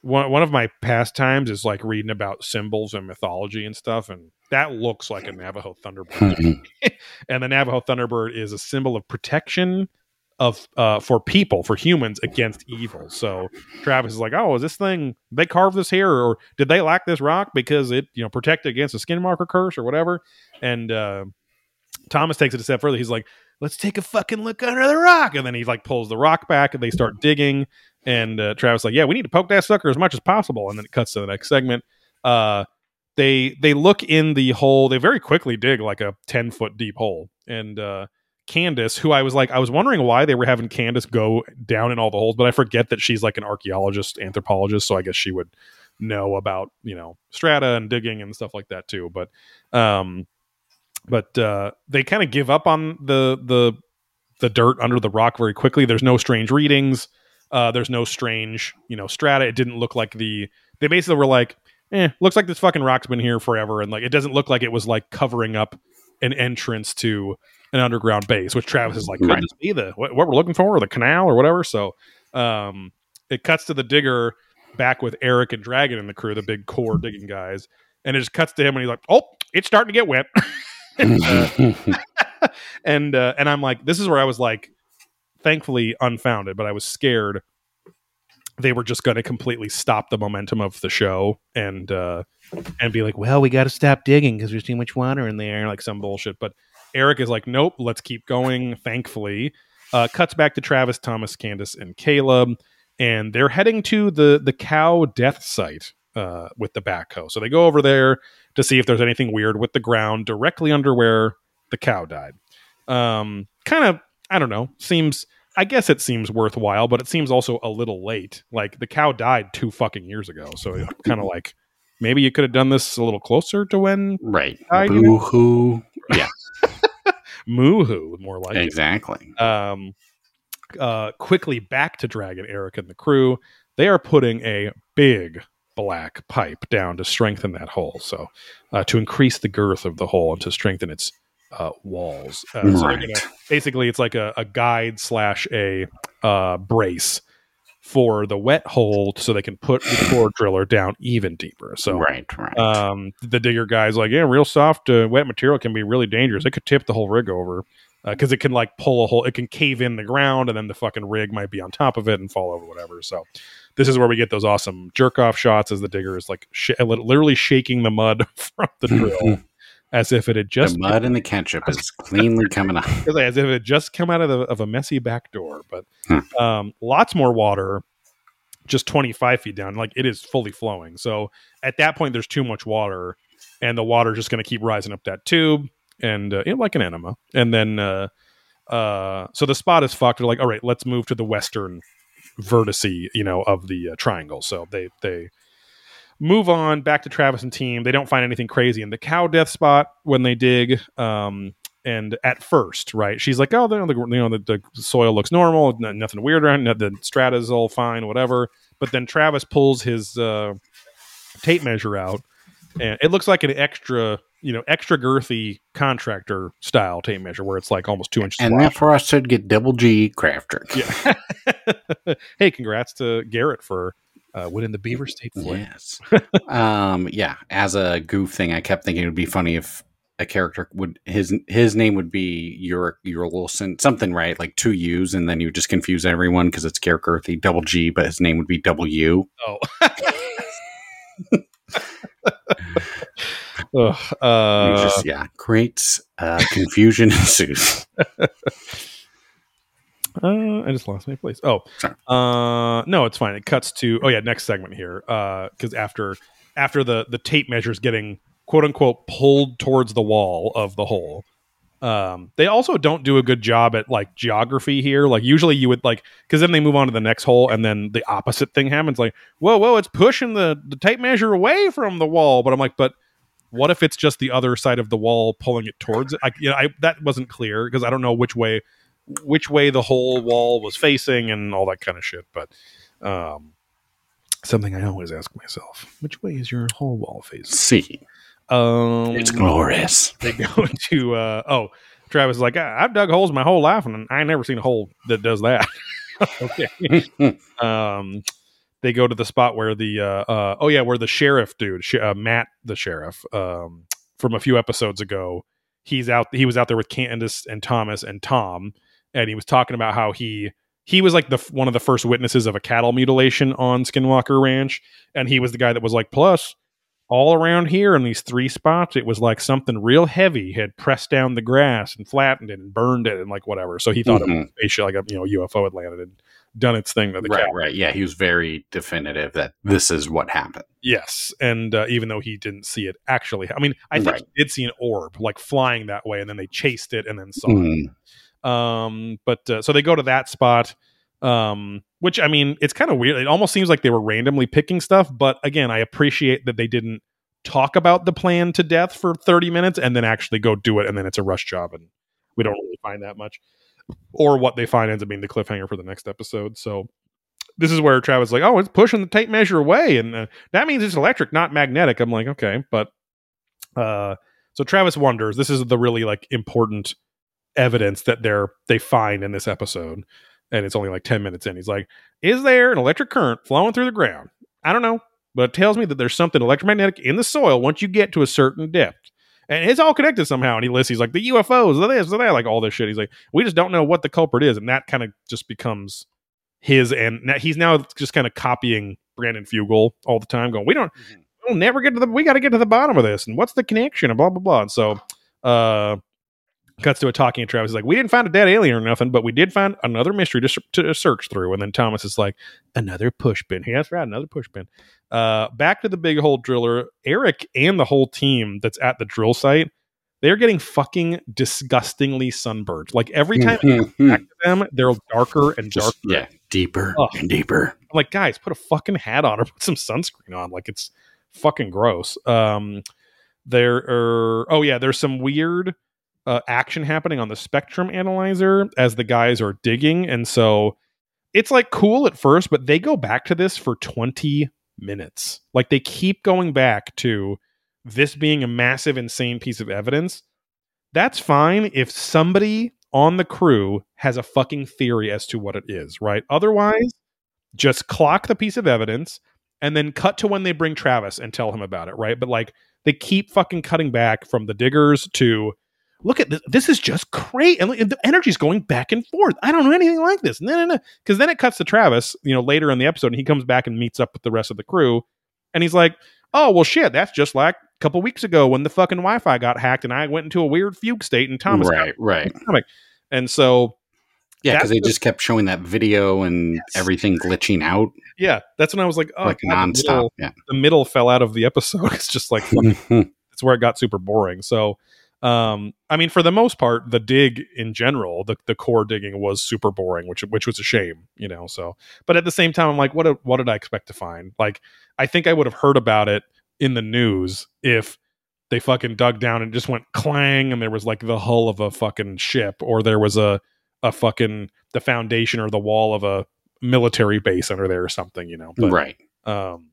one one of my pastimes is like reading about symbols and mythology and stuff, and that looks like a Navajo Thunderbird. and the Navajo Thunderbird is a symbol of protection of uh, for people for humans against evil. So Travis is like, "Oh, is this thing they carved this here, or did they lack this rock because it you know protected against a skinwalker curse or whatever?" And uh, Thomas takes it a step further. He's like, "Let's take a fucking look under the rock," and then he like pulls the rock back, and they start digging. And uh, Travis like, "Yeah, we need to poke that sucker as much as possible." And then it cuts to the next segment. Uh, they they look in the hole. They very quickly dig like a ten foot deep hole, and uh, Candace, who I was like, I was wondering why they were having Candace go down in all the holes, but I forget that she's like an archaeologist, anthropologist, so I guess she would know about you know strata and digging and stuff like that too. But um, but uh, they kind of give up on the the the dirt under the rock very quickly. There's no strange readings. Uh, there's no strange you know strata. It didn't look like the they basically were like, eh, looks like this fucking rock's been here forever, and like it doesn't look like it was like covering up an entrance to an underground base, which Travis is like, could Right. this be the what, what we're looking for, or the canal, or whatever? So, um, it cuts to the digger back with Erik and Dragon in the crew, the big core digging guys, and it just cuts to him, and he's like, "Oh, it's starting to get wet," and uh, and I'm like, this is where I was like, thankfully unfounded, but I was scared they were just going to completely stop the momentum of the show and uh, and be like, well, we got to stop digging because there's too much water in there, like some bullshit. But Erik is like, nope, let's keep going. Thankfully, uh, cuts back to Travis, Thomas, Candace, and Caleb, and they're heading to the the cow death site uh, with the backhoe. So they go over there to see if there's anything weird with the ground directly under where the cow died. Um, kind of, I don't know. Seems, I guess it seems worthwhile, but it seems also a little late. Like the cow died two fucking years ago, so kind of like maybe you could have done this a little closer to when right. Boo hoo. Yeah, Moohoo, more like it. exactly. um, uh, quickly back to Dragon, Erik, and the crew. They are putting a big black pipe down to strengthen that hole. So, uh, to increase the girth of the hole and to strengthen its uh, walls. Uh, so Right. gonna, basically, it's like a, a guide slash a uh, brace for the wet hole so they can put the core driller down even deeper. So, right, right. um, the digger guy's like, yeah, real soft uh, wet material can be really dangerous. It could tip the whole rig over because it can like pull a hole. It can cave in the ground, and then the fucking rig might be on top of it and fall over, whatever. So this is where we get those awesome jerk off shots as the digger is like sh- literally shaking the mud from the drill as if it had just the mud and the ketchup is cleanly coming out. as if it had just come out of, the, of a messy back door. But Hmm. um, lots more water, just 25 feet down. Like it is fully flowing. So at that point, there's too much water and the water's just going to keep rising up that tube, and uh, know, like an enema. And then, uh, uh, so the spot is fucked. They're like, all right, let's move to the western vertice, you know, of the uh, triangle. So they they move on back to Travis and team. They don't find anything crazy in the cow death spot when they dig. Um, and at first, right, she's like, "Oh, the, you know, the, the soil looks normal, nothing weird around. The strata's all fine, whatever." But then Travis pulls his uh, tape measure out, and it looks like an extra, you know, extra girthy contractor style tape measure, where it's like almost two inches. And wide. therefore, I should get double G crafter. Yeah. hey, congrats to Garrett for uh, winning the Beaver State Flag. Yes. um, yeah. As a goof thing, I kept thinking it would be funny if a character would his his name would be your your Wilson something right like two U's and then you just confuse everyone because it's Garrett Girthy double G but his name would be W. Oh. Ugh, uh, just yeah great uh, confusion ensues. Uh, I just lost my place. Oh, uh, no, it's fine. It cuts to oh yeah, next segment here. Uh, because after after the the tape measures getting quote unquote pulled towards the wall of the hole. Um, they also don't do a good job at like geography here. Like usually you would like because then they move on to the next hole and then the opposite thing happens. Like whoa whoa, it's pushing the the tape measure away from the wall. But I'm like, but what if it's just the other side of the wall pulling it towards it? I, you know, I, that wasn't clear because I don't know which way which way the whole wall was facing and all that kind of shit. But um, something I always ask myself: which way is your whole wall facing? See, Um, it's glorious. they go to uh, oh, Travis is like, "I- I've dug holes my whole life and I ain't never seen a hole that does that. okay. um, they go to the spot where the uh, uh, oh yeah, where the sheriff dude, sh- uh, Matt, the sheriff, um, from a few episodes ago, he's out. He was out there with Candace and Thomas and Tom, and he was talking about how he he was like the one of the first witnesses of a cattle mutilation on Skinwalker Ranch, and he was the guy that was like, plus all around here in these three spots, it was like something real heavy had pressed down the grass and flattened it and burned it and like whatever. So he thought it was a spaceship, like a you know UFO had landed and done its thing to the right, cattle. right. Yeah, he was very definitive that this is what happened. Yes, and uh, even though he didn't see it actually, I mean, I think Right. he did see an orb like flying that way, and then they chased it and then saw it. Um, but uh, so they go to that spot, um, which I mean, it's kind of weird. It almost seems like they were randomly picking stuff. But again, I appreciate that they didn't talk about the plan to death for 30 minutes and then actually go do it. And then it's a rush job. And we don't really find that much. Or what they find ends up being the cliffhanger for the next episode. So this is where Travis is like, oh, it's pushing the tape measure away. And uh, that means it's electric, not magnetic. I'm like, okay. But uh, so Travis wonders, this is the really like important evidence that they're they find in this episode and it's only like 10 minutes in. He's like is there an electric current flowing through the ground? I don't know but it tells me that there's something electromagnetic in the soil once you get to a certain depth. And it's all connected somehow and he lists he's like the ufos the this the that like all this shit. He's like we just don't know what the culprit is and that kind of just becomes his and now he's now just kind of copying Brandon Fugal all the time going we don't we'll never get to the we got to get to the bottom of this and what's the connection? and blah blah blah. And so uh cuts to a talking to Travis. He's like, we didn't find a dead alien or nothing, but we did find another mystery to, to search through. And then Thomas is like, another push pin. Yeah, that's right, another push pin. Uh, back to the big hole driller. Erik and the whole team that's at the drill site, they're getting fucking disgustingly sunburned. Like every time Mhm. back to them, they're darker and darker. Just, yeah, deeper Ugh. and deeper. I'm like, guys, put a fucking hat on or put some sunscreen on. Like it's fucking gross. Um, there are oh yeah, there's some weird uh, action happening on the spectrum analyzer as the guys are digging, and so it's like cool at first, but they go back to this for 20 minutes. Like they keep going back to this being a massive, insane piece of evidence. That's fine if somebody on the crew has a fucking theory as to what it is, right? Otherwise, just clock the piece of evidence and then cut to when they bring Travis and tell him about it, right? But like they keep fucking cutting back from the diggers to look at this. This is just great. And the energy's going back and forth. I don't know anything like this. No, no, no. Because then it cuts to Travis, you know, later in the episode, and he comes back and meets up with the rest of the crew. And he's like, oh, well, shit, that's just like a couple weeks ago when the fucking Wi Fi got hacked and I went into a weird fugue state and Thomas right, right. And so Yeah, because they the- just kept showing that video and Yes. everything glitching out yeah, that's when I was like, oh, like God, the nonstop. middle- Yeah. The middle fell out of the episode. It's just like it's where it got super boring. So, um, I mean, for the most part, the dig in general, the, the core digging was super boring, which which was a shame, you know. So, but at the same time, I'm like, what what did I expect to find? Like, I think I would have heard about it in the news if they fucking dug down and just went clang, and there was like the hull of a fucking ship, or there was a a fucking the foundation or the wall of a military base under there or something, you know. But, right. Um.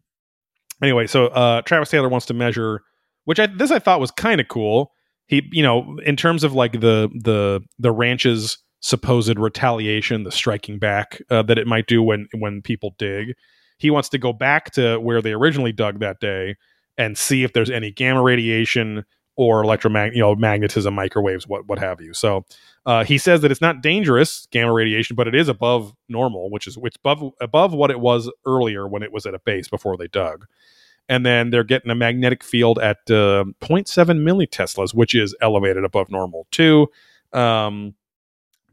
Anyway, so uh, Travis Taylor wants to measure, which I this I thought was kind of cool he you know in terms of like the the the ranch's supposed retaliation the striking back uh, that it might do when when people dig he wants to go back to where they originally dug that day and see if there's any gamma radiation or electromagnet you know magnetism microwaves what what have you. So uh, he says that it's not dangerous gamma radiation but it is above normal which is which above above what it was earlier when it was at a base before they dug and then they're getting a magnetic field at uh, 0.7 milliteslas, which is elevated above normal too. Um,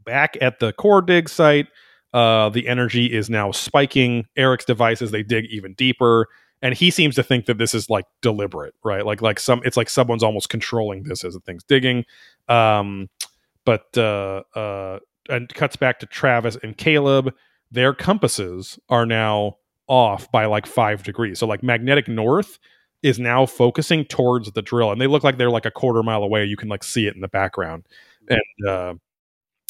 back at the core dig site, uh, the energy is now spiking. Erik's devices they dig even deeper, and he seems to think that this is like deliberate, right? Like like some it's like someone's almost controlling this as the thing's digging. Um, but uh, uh, and cuts back to Travis and Caleb. Their compasses are now off by like five degrees. So like magnetic north is now focusing towards the drill, and they look like they're like a quarter mile away. You can like see it in the background, and uh,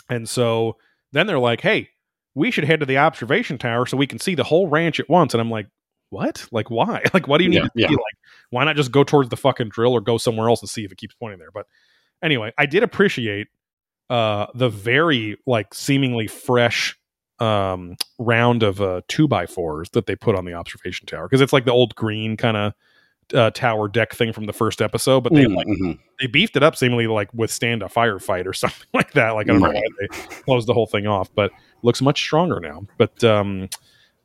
and so then they're like, "Hey, we should head to the observation tower so we can see the whole ranch at once." And I'm like, "What? Like why? Like what do you need Yeah, to yeah. see? Like why not just go towards the fucking drill or go somewhere else and see if it keeps pointing there?" But anyway, I did appreciate uh the very like seemingly fresh um round of uh two by fours that they put on the observation tower because it's like the old green kind of uh, tower deck thing from the first episode but they Mm, like mhm. they beefed it up seemingly to like withstand a firefight or something like that like i don't know Right. why they closed the whole thing off but looks much stronger now but um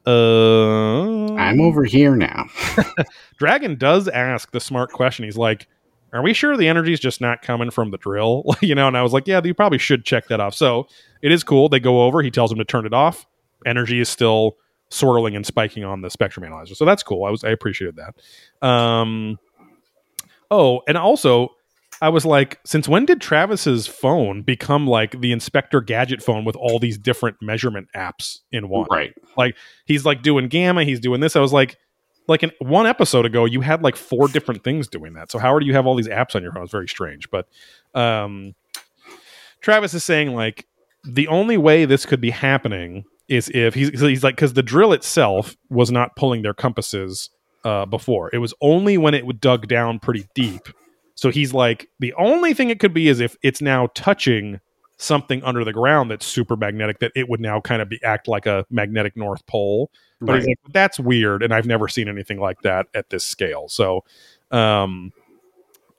uh I'm over here now. Dragon does ask the smart question. He's like, "Are we sure the energy's just not coming from the drill?" you know, and I was like, "Yeah, you probably should check that off." So it is cool. They go over. He tells him to turn it off. Energy is still swirling and spiking on the spectrum analyzer, so that's cool. I was I appreciated that. Um, oh, and also. I was like, since when did Travis's phone become like the Inspector Gadget phone with all these different measurement apps in one? Right. Like he's like doing gamma he's doing this i was like like in one episode ago you had like four different things doing that. So how do you have all these apps on your phone. It's very strange. But um travis is saying like the only way this could be happening is if he's he's like because the drill itself was not pulling their compasses uh before. It was only when it dug down pretty deep. So he's like the only thing it could be is if it's now touching something under the ground that's super magnetic that it would now kind of be act like a magnetic north pole but Right. he's like that's weird and i've never seen anything like that at this scale. So um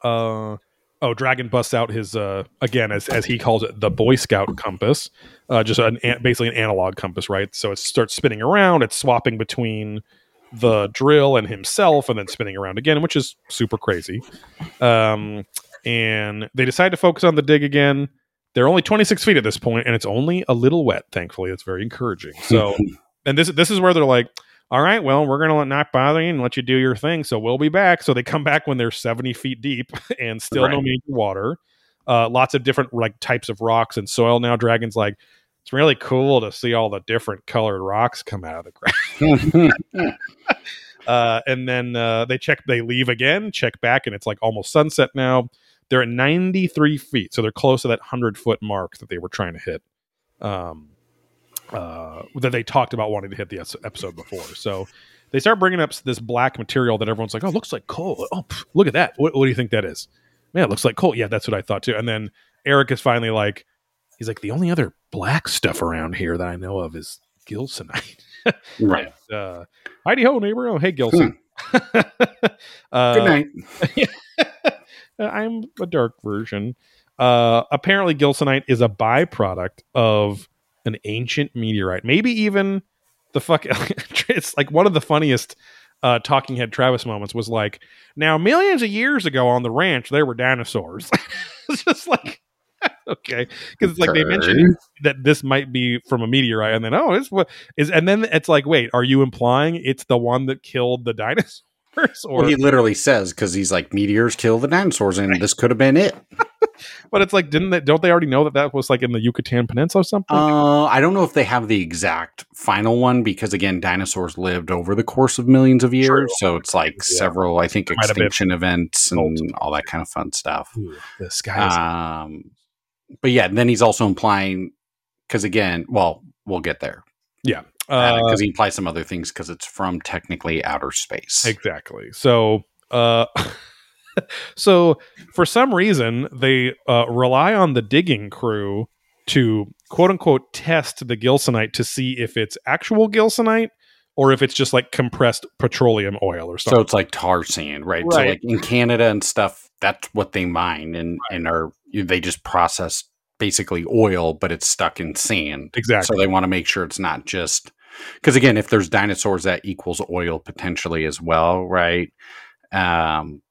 uh oh dragon busts out his uh again as, as he calls it the boy scout compass uh just an, an basically an analog compass right? So it starts spinning around it's swapping between the drill and himself and then spinning around again which is super crazy. Um and they decide to focus on the dig again. They're only 26 feet at this point and it's only a little wet thankfully. It's very encouraging. So and this this is where they're like all right well we're gonna not bother you and let you do your thing so we'll be back. So they come back when they're 70 feet deep and still no major water. Uh, lots of different like types of rocks and soil now. Dragon's like it's really cool to see all the different colored rocks come out of the ground. Uh, and then uh, they check they leave again check back and it's like almost sunset now. They're at 93 feet so they're close to that 100 foot mark that they were trying to hit. Um, uh, that they talked about wanting to hit the episode before so they start bringing up this black material that everyone's like oh looks like coal oh pff, look at that what, what do you think that is man it looks like coal yeah that's what i thought too and then Erik is finally like he's like the only other black stuff around here that i know of is gilsonite right. uh, Heidi ho, neighbor. Oh, hey, Gilson. uh, Good night. I'm a dark version. Uh, apparently, Gilsonite is a byproduct of an ancient meteorite. Maybe even the fuck. it's like one of the funniest uh, talking head Travis moments was like, now millions of years ago on the ranch there were dinosaurs. it's just like. Okay, because it's like they mentioned that this might be from a meteorite, and then oh, it's what is, and then it's like, wait, are you implying it's the one that killed the dinosaurs? or Well, he literally says because he's like meteors kill the dinosaurs, and this could have been it. But it's like didn't they don't they already know that that was like in the Yucatan Peninsula or something? Uh, I don't know if they have the exact final one because again, dinosaurs lived over the course of millions of years, True. so it's like Yeah. several, I think, extinction events and multiple. all that kind of fun stuff. Ooh, the sky is Um, but yeah, then he's also implying because again, well, we'll get there Yeah. uh, because he implies some other things because it's from technically outer space. Exactly. So, uh, so for some reason, they uh, rely on the digging crew to quote unquote test the gilsonite to see if it's actual gilsonite or if it's just like compressed petroleum oil or something. So it's like tar sand, right? So like in Canada and stuff, that's what they mine and and are they just process basically oil, but it's stuck in sand. exactly. So they want to make sure it's not just because again, if there's dinosaurs, that equals oil potentially as well, right? Um.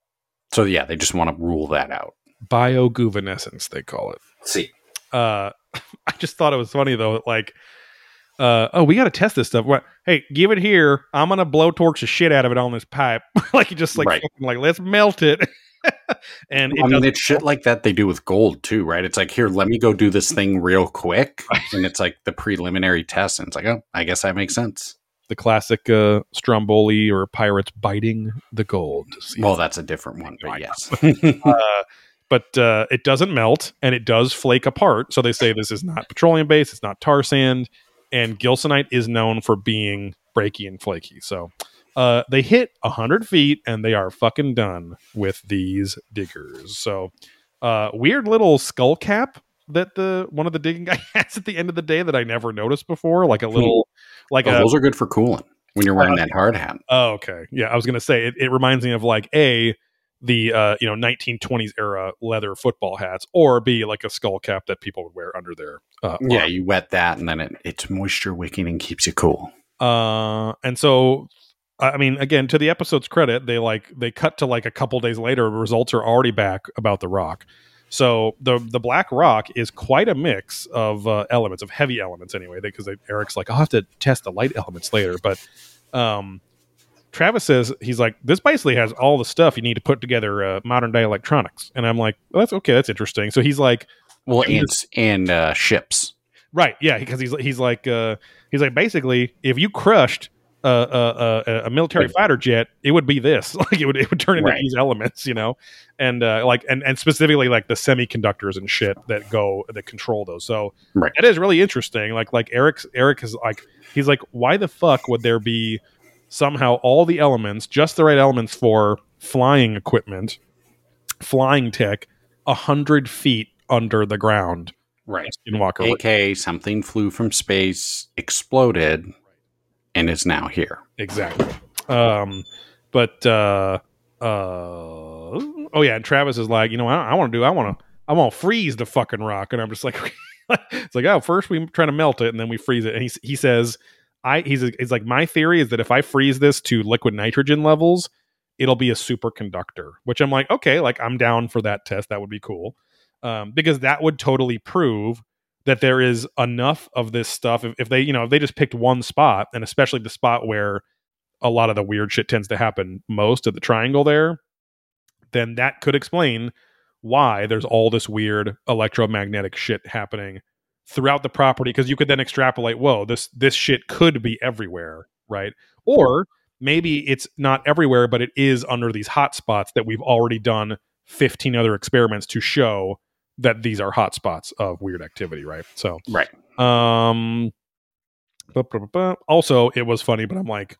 So yeah, they just want to rule that out. Bioguvenescence, they call it. See, uh i just thought it was funny though like uh oh we gotta test this stuff what hey give it here i'm gonna blowtorch the shit out of it on this pipe like you just like Right. fucking, like let's melt it and it I mean, it's shit like that they do with gold too, right? It's like here, let me go do this thing real quick, and it's like the preliminary test, and it's like, oh, I guess that makes sense. The classic uh stromboli or pirates biting the gold Well, that's a different one, but yes. uh, but uh, it doesn't melt and it does flake apart. So they say this is not petroleum based, it's not tar sand, and gilsonite is known for being breaky and flaky. So uh, they hit 100 feet and they are fucking done with these diggers. So uh, weird little skull cap that the one of the digging guy has at the end of the day that I never noticed before, like a little, like Oh, a those are good for cooling when you're wearing that hard hat. Oh, okay. Yeah, I was gonna say it, it reminds me of like a the uh, you know 1920s era leather football hats, or b like a skull cap that people would wear under their uh, Yeah, you wet that, and then it, it's moisture wicking and keeps you cool. Uh, and so, I mean, again, to the episode's credit, they like they cut to like a couple days later. Results are already back about the rock. So the the black rock is quite a mix of uh, elements of heavy elements anyway. Because Erik's like, I'll have to test the light elements later, but um, Travis says he's like, this basically has all the stuff you need to put together uh, modern day electronics. And I'm like, well, that's okay, that's interesting. So he's like, Well, and and uh, ships. Right. Yeah. Because he's he's like uh, he's like basically if you crushed a a, a, a military Right. fighter jet, it would be this. Like it would it would turn into Right. these elements, you know, and uh, like and and specifically like the semiconductors and shit that go that control those. So Right. that is really interesting. Like like Erik's Erik is like he's like why the fuck would there be somehow all the elements just the right elements for flying equipment, flying tech, a hundred feet under the ground. Right. Skinwalker AK something flew from space, exploded, and it's now here. Exactly. Um, but uh, uh, oh yeah, and Travis is like, you know, I, I want to do, I want to, I want to freeze the fucking rock, and I'm just like, it's like, oh, first we try to melt it, and then we freeze it, and he he says, I he's he's like, my theory is that if I freeze this to liquid nitrogen levels, it'll be a superconductor, which I'm like, okay, like I'm down for that test, that would be cool, um, because that would totally prove that there is enough of this stuff. If, if they, you know, if they just picked one spot, and especially the spot where a lot of the weird shit tends to happen most at the triangle there, then that could explain why there's all this weird electromagnetic shit happening throughout the property because you could then extrapolate whoa this this shit could be everywhere right or maybe it's not everywhere but it is under these hot spots that we've already done 15 other experiments to show that these are hot spots of weird activity right so Right. um, also, it was funny, but I'm like,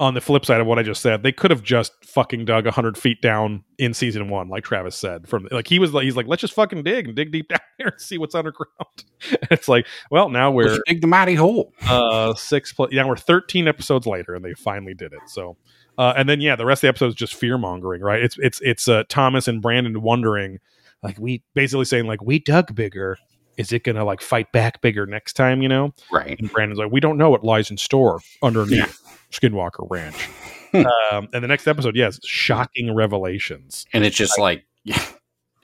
on the flip side of what I just said, they could have just fucking dug hundred feet down in season one, like Travis said. From like he was like, he's like, let's just fucking dig and dig deep down there and see what's underground. it's like, well, now we're Let's dig the mighty hole. uh six plus yeah we're 13 episodes later and they finally did it so uh and then yeah the rest of the episode is just fear mongering right it's it's it's uh thomas and brandon wondering like we basically saying like we dug bigger is it gonna like fight back bigger next time you know Right. and brandon's like we don't know what lies in store underneath Yeah. skinwalker ranch Hmm. um and the next episode yes shocking revelations And it's just like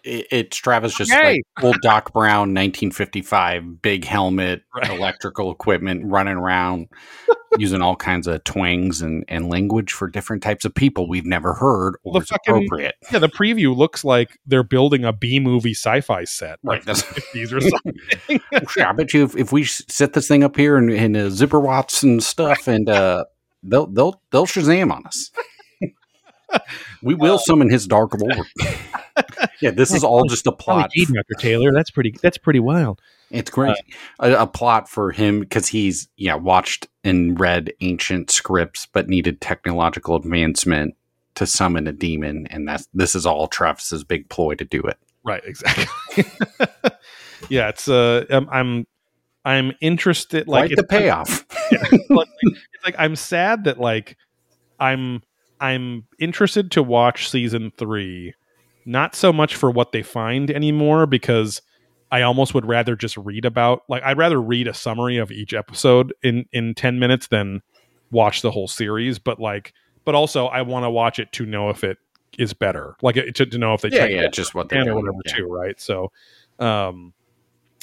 it, it's Travis just Hey! like old Doc Brown, 1955, big helmet, Right. electrical equipment, running around, using all kinds of twangs and, and language for different types of people we've never heard or The fucking- appropriate. Yeah, the preview looks like they're building a B movie sci-fi set, Right, Like that's- from the 50s or something. I bet you if, if we set this thing up here and, and uh, zipper watts and stuff, and uh, they'll they'll they'll Shazam on us. we will summon his dark lord. Yeah, this is all just a plot. Dr. Taylor. That's pretty. That's pretty wild. It's great. a, a plot for him because he's yeah watched and read ancient scripts, but needed technological advancement to summon a demon, and that's this is all Travis's big ploy to do it. Right. Exactly. yeah. It's. Uh. I'm. I'm. I'm interested. Like the payoff. like, it's like I'm sad that like I'm I'm interested to watch season three, not so much for what they find anymore because I almost would rather just read about like I'd rather read a summary of each episode in in ten minutes than watch the whole series. But like, but also I want to watch it to know if it is better, like to, to know if they yeah, yeah, just what and or whatever yeah. too, right? So, um,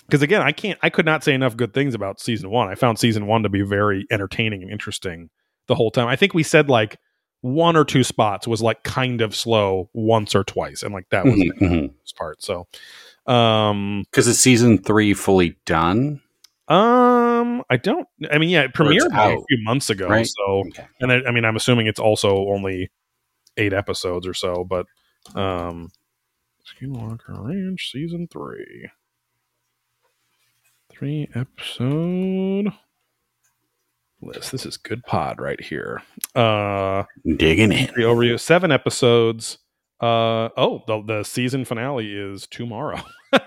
because again, I can't, I could not say enough good things about season one. I found season one to be very entertaining and interesting the whole time. I think we said like one or two spots was like kind of slow once or twice, and like that was Mhm, the mhm. part. So, um, Because is season three fully done? um, I don't. I mean, yeah, it premiered like, a few months ago, right? so Okay. and I, I mean, I'm assuming it's also only eight episodes or so, but um, Skinwalker Ranch season three, three episode list. This is good pod right here. Uh, Digging in. the overview seven episodes. Uh oh, the the season finale is tomorrow.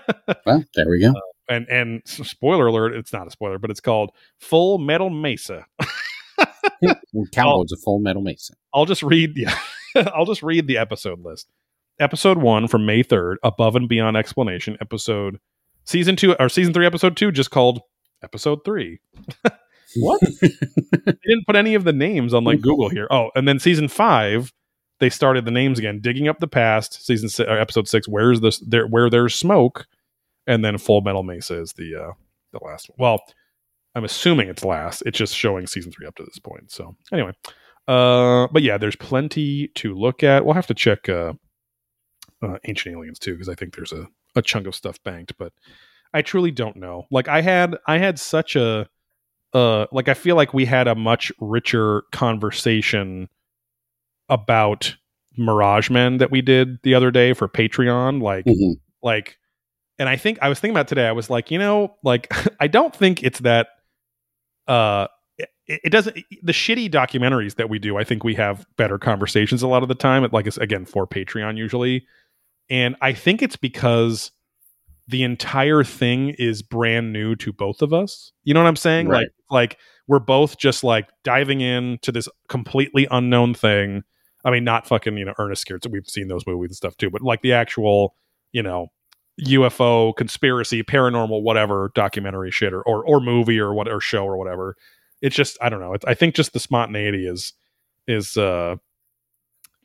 Well, there we go. and and spoiler alert, it's not a spoiler, but it's called Full Metal Mesa. Cowboy's a full metal mason. I'll just read yeah. I'll just read the episode list. Episode one from May 3rd, Above and Beyond Explanation, episode season two or season three, episode two, just called episode three. What? they didn't put any of the names on like Google here. Oh, and then season five, they started the names again, digging up the past. Season six, or episode six, where's this there where there's smoke, and then Full Metal Mesa is the uh the last one. Well, I'm assuming it's last. It's just showing season three up to this point. So anyway, uh, but yeah, there's plenty to look at. We'll have to check uh, uh Ancient Aliens too because I think there's a a chunk of stuff banked, but I truly don't know. Like I had I had such a uh like I feel like we had a much richer conversation about Mirage Men that we did the other day for Patreon. Like Mhm. like and I think I was thinking about today, I was like, you know, like I don't think it's that uh it, it doesn't the shitty documentaries that we do, I think we have better conversations a lot of the time. Like it's again for Patreon usually. And I think it's because the entire thing is brand new to both of us. You know what I'm saying? Right. Like like we're both just like diving in to this completely unknown thing. I mean, not fucking, you know, Ernest Scared. We've seen those movies and stuff too, but like the actual, you know, UFO conspiracy, paranormal, whatever documentary shit or, or, or movie or what, or show or whatever. It's just, I don't know. It's, I think just the spontaneity is, is, uh,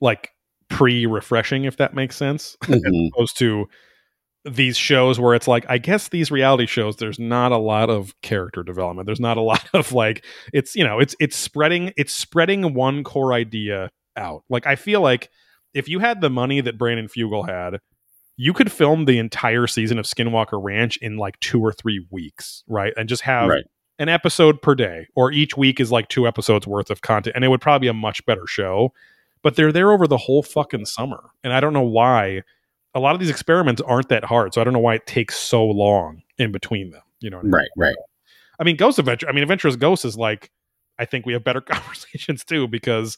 like pre refreshing, if that makes sense Mhm. opposed to these shows where it's like I guess these reality shows there's not a lot of character development. There's not a lot of like it's you know it's it's spreading it's spreading one core idea out. Like I feel like if you had the money that Brandon Fugal had, you could film the entire season of Skinwalker Ranch in like 2 or 3 weeks, right? And just have Right. an episode per day or each week is like two episodes worth of content and it would probably be a much better show but they're there over the whole fucking summer and i don't know why a lot of these experiments aren't that hard so i don't know why it takes so long in between them you know I mean? Right, right. i mean ghost adventure i mean adventurous ghost is like i think we have better conversations too because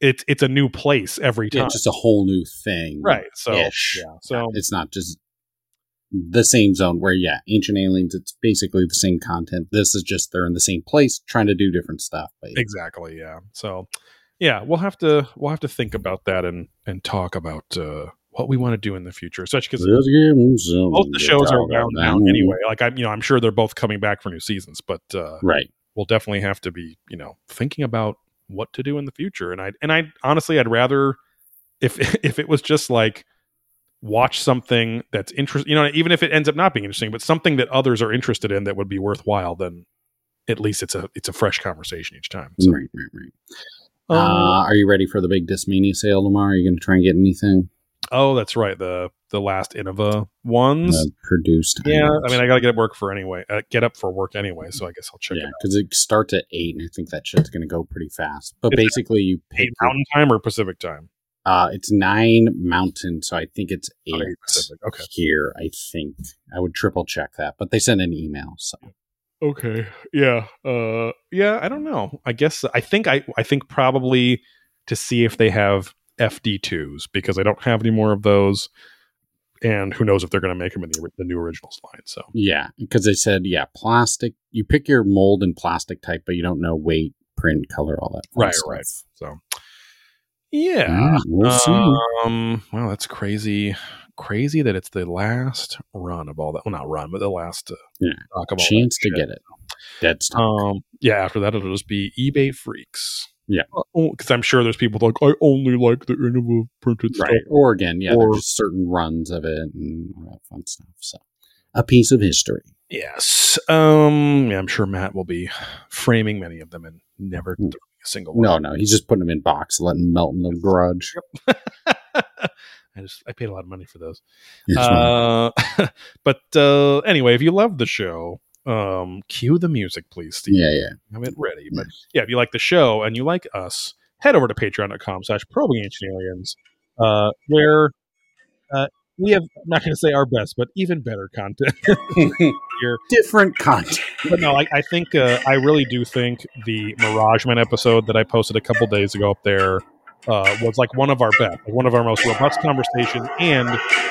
it's it's a new place every time just a whole new thing. right so Ish. yeah so It's not just the same zone where, yeah, Ancient Aliens, it's basically the same content. This is just they're in the same place trying to do different stuff. But yeah. exactly yeah so yeah we'll have to we'll have to think about that and and talk about uh what we want to do in the future especially because Let's give 'em some both the shows are about down anyway like i'm you know i'm sure they're both coming back for new seasons but uh Right. we'll definitely have to be you know thinking about what to do in the future and i and i honestly i'd rather if if it was just like watch something that's interesting. You know, even if it ends up not being interesting, but something that others are interested in that would be worthwhile, then at least it's a it's a fresh conversation each time. So, Right, right, right. uh, are you ready for the big Discmania sale tomorrow? Are you going to try and get anything oh, that's right. The the last Innova ones. uh, produced? yeah? I mean, I gotta get up work for anyway. Uh, get up for work anyway, so I guess I'll check yeah, it because it starts at eight, and I think that shit's going to go pretty fast. But that basically, you pick Eight Mountain Time or Pacific Time? Uh, it's nine mountain, so I think it's eight, Oh, eight Pacific, okay. here. I think I would triple check that, but they sent an email, so Okay. Yeah. Uh yeah, I don't know. I guess I think I I think probably to see if they have FD2s because I don't have any more of those and who knows if they're going to make them in the, the new originals line. So, yeah, because they said yeah, plastic. You pick your mold and plastic type, but you don't know weight, print, color, all that. Right, stuff. right. so yeah. Yeah, we'll. Um well, that's crazy crazy that it's the last run of all that. Well, not run, but the last uh, Yeah. stock of all Chance to shit. get it. Stock. Um, yeah, after that, it'll just be eBay freaks. Yeah. Because I'm sure there's people like, I only like the Innova printed right. stuff. Or again, yeah, Or- there's certain runs of it and all that fun stuff. So a piece of history. Yes. Um, yeah, I'm sure Matt will be framing many of them and never throwing a single one. No, no, he's just putting them in box, letting them melt in the garage. I just I paid a lot of money for those. Uh, but uh, anyway, if you love the show, um, cue the music, please, Steve. yeah, yeah. have it ready. But yeah, if you like the show and you like us, head over to patreon.com slash probing ancient aliens, uh, where uh, we have, I'm not going to say our best, but even better content. Different content. But no, I, I think, uh, I really do think the Mirage Man episode that I posted a couple days ago up there uh, was like one of our best, like one of our most robust conversations. And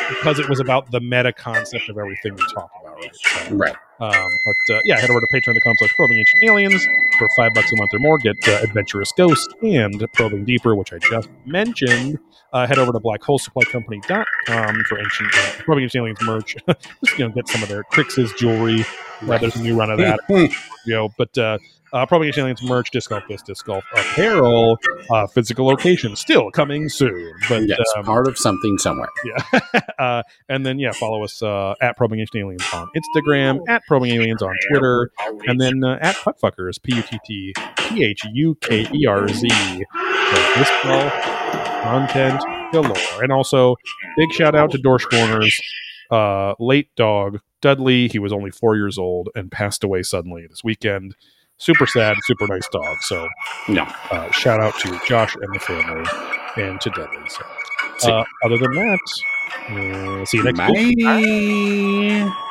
because it was about the meta concept of everything we talk about, right? So, Right. Um, but uh, yeah, head over to patreon.com slash probing ancient aliens for five bucks a month or more. Get uh, Adventurous Ghost and Probing Deeper, which I just mentioned. Uh, head over to blackholesupplycompany.com for ancient uh, probing ancient aliens merch. just you know, get some of their Crix's jewelry. Uh, there's a new run of that. you know, but uh, probing aliens merch, disc golf, this disc golf apparel, uh, physical location still coming soon. But yes, um, part of something somewhere. yeah. uh, and then, yeah, follow us uh, at Probing Ancient Aliens on Instagram, at Probing Aliens on Twitter, and then uh, at Puttfuckers, P U T T P H U K E R Z. This ball, content galore. And also, big shout out to Dorsch Corners, uh, late dog, Dudley. He was only four years old and passed away suddenly this weekend. Super sad, super nice dog. So, No. uh, shout out to Josh and the family and to Dudley. So, uh, other than that, uh, see you next week. Bye.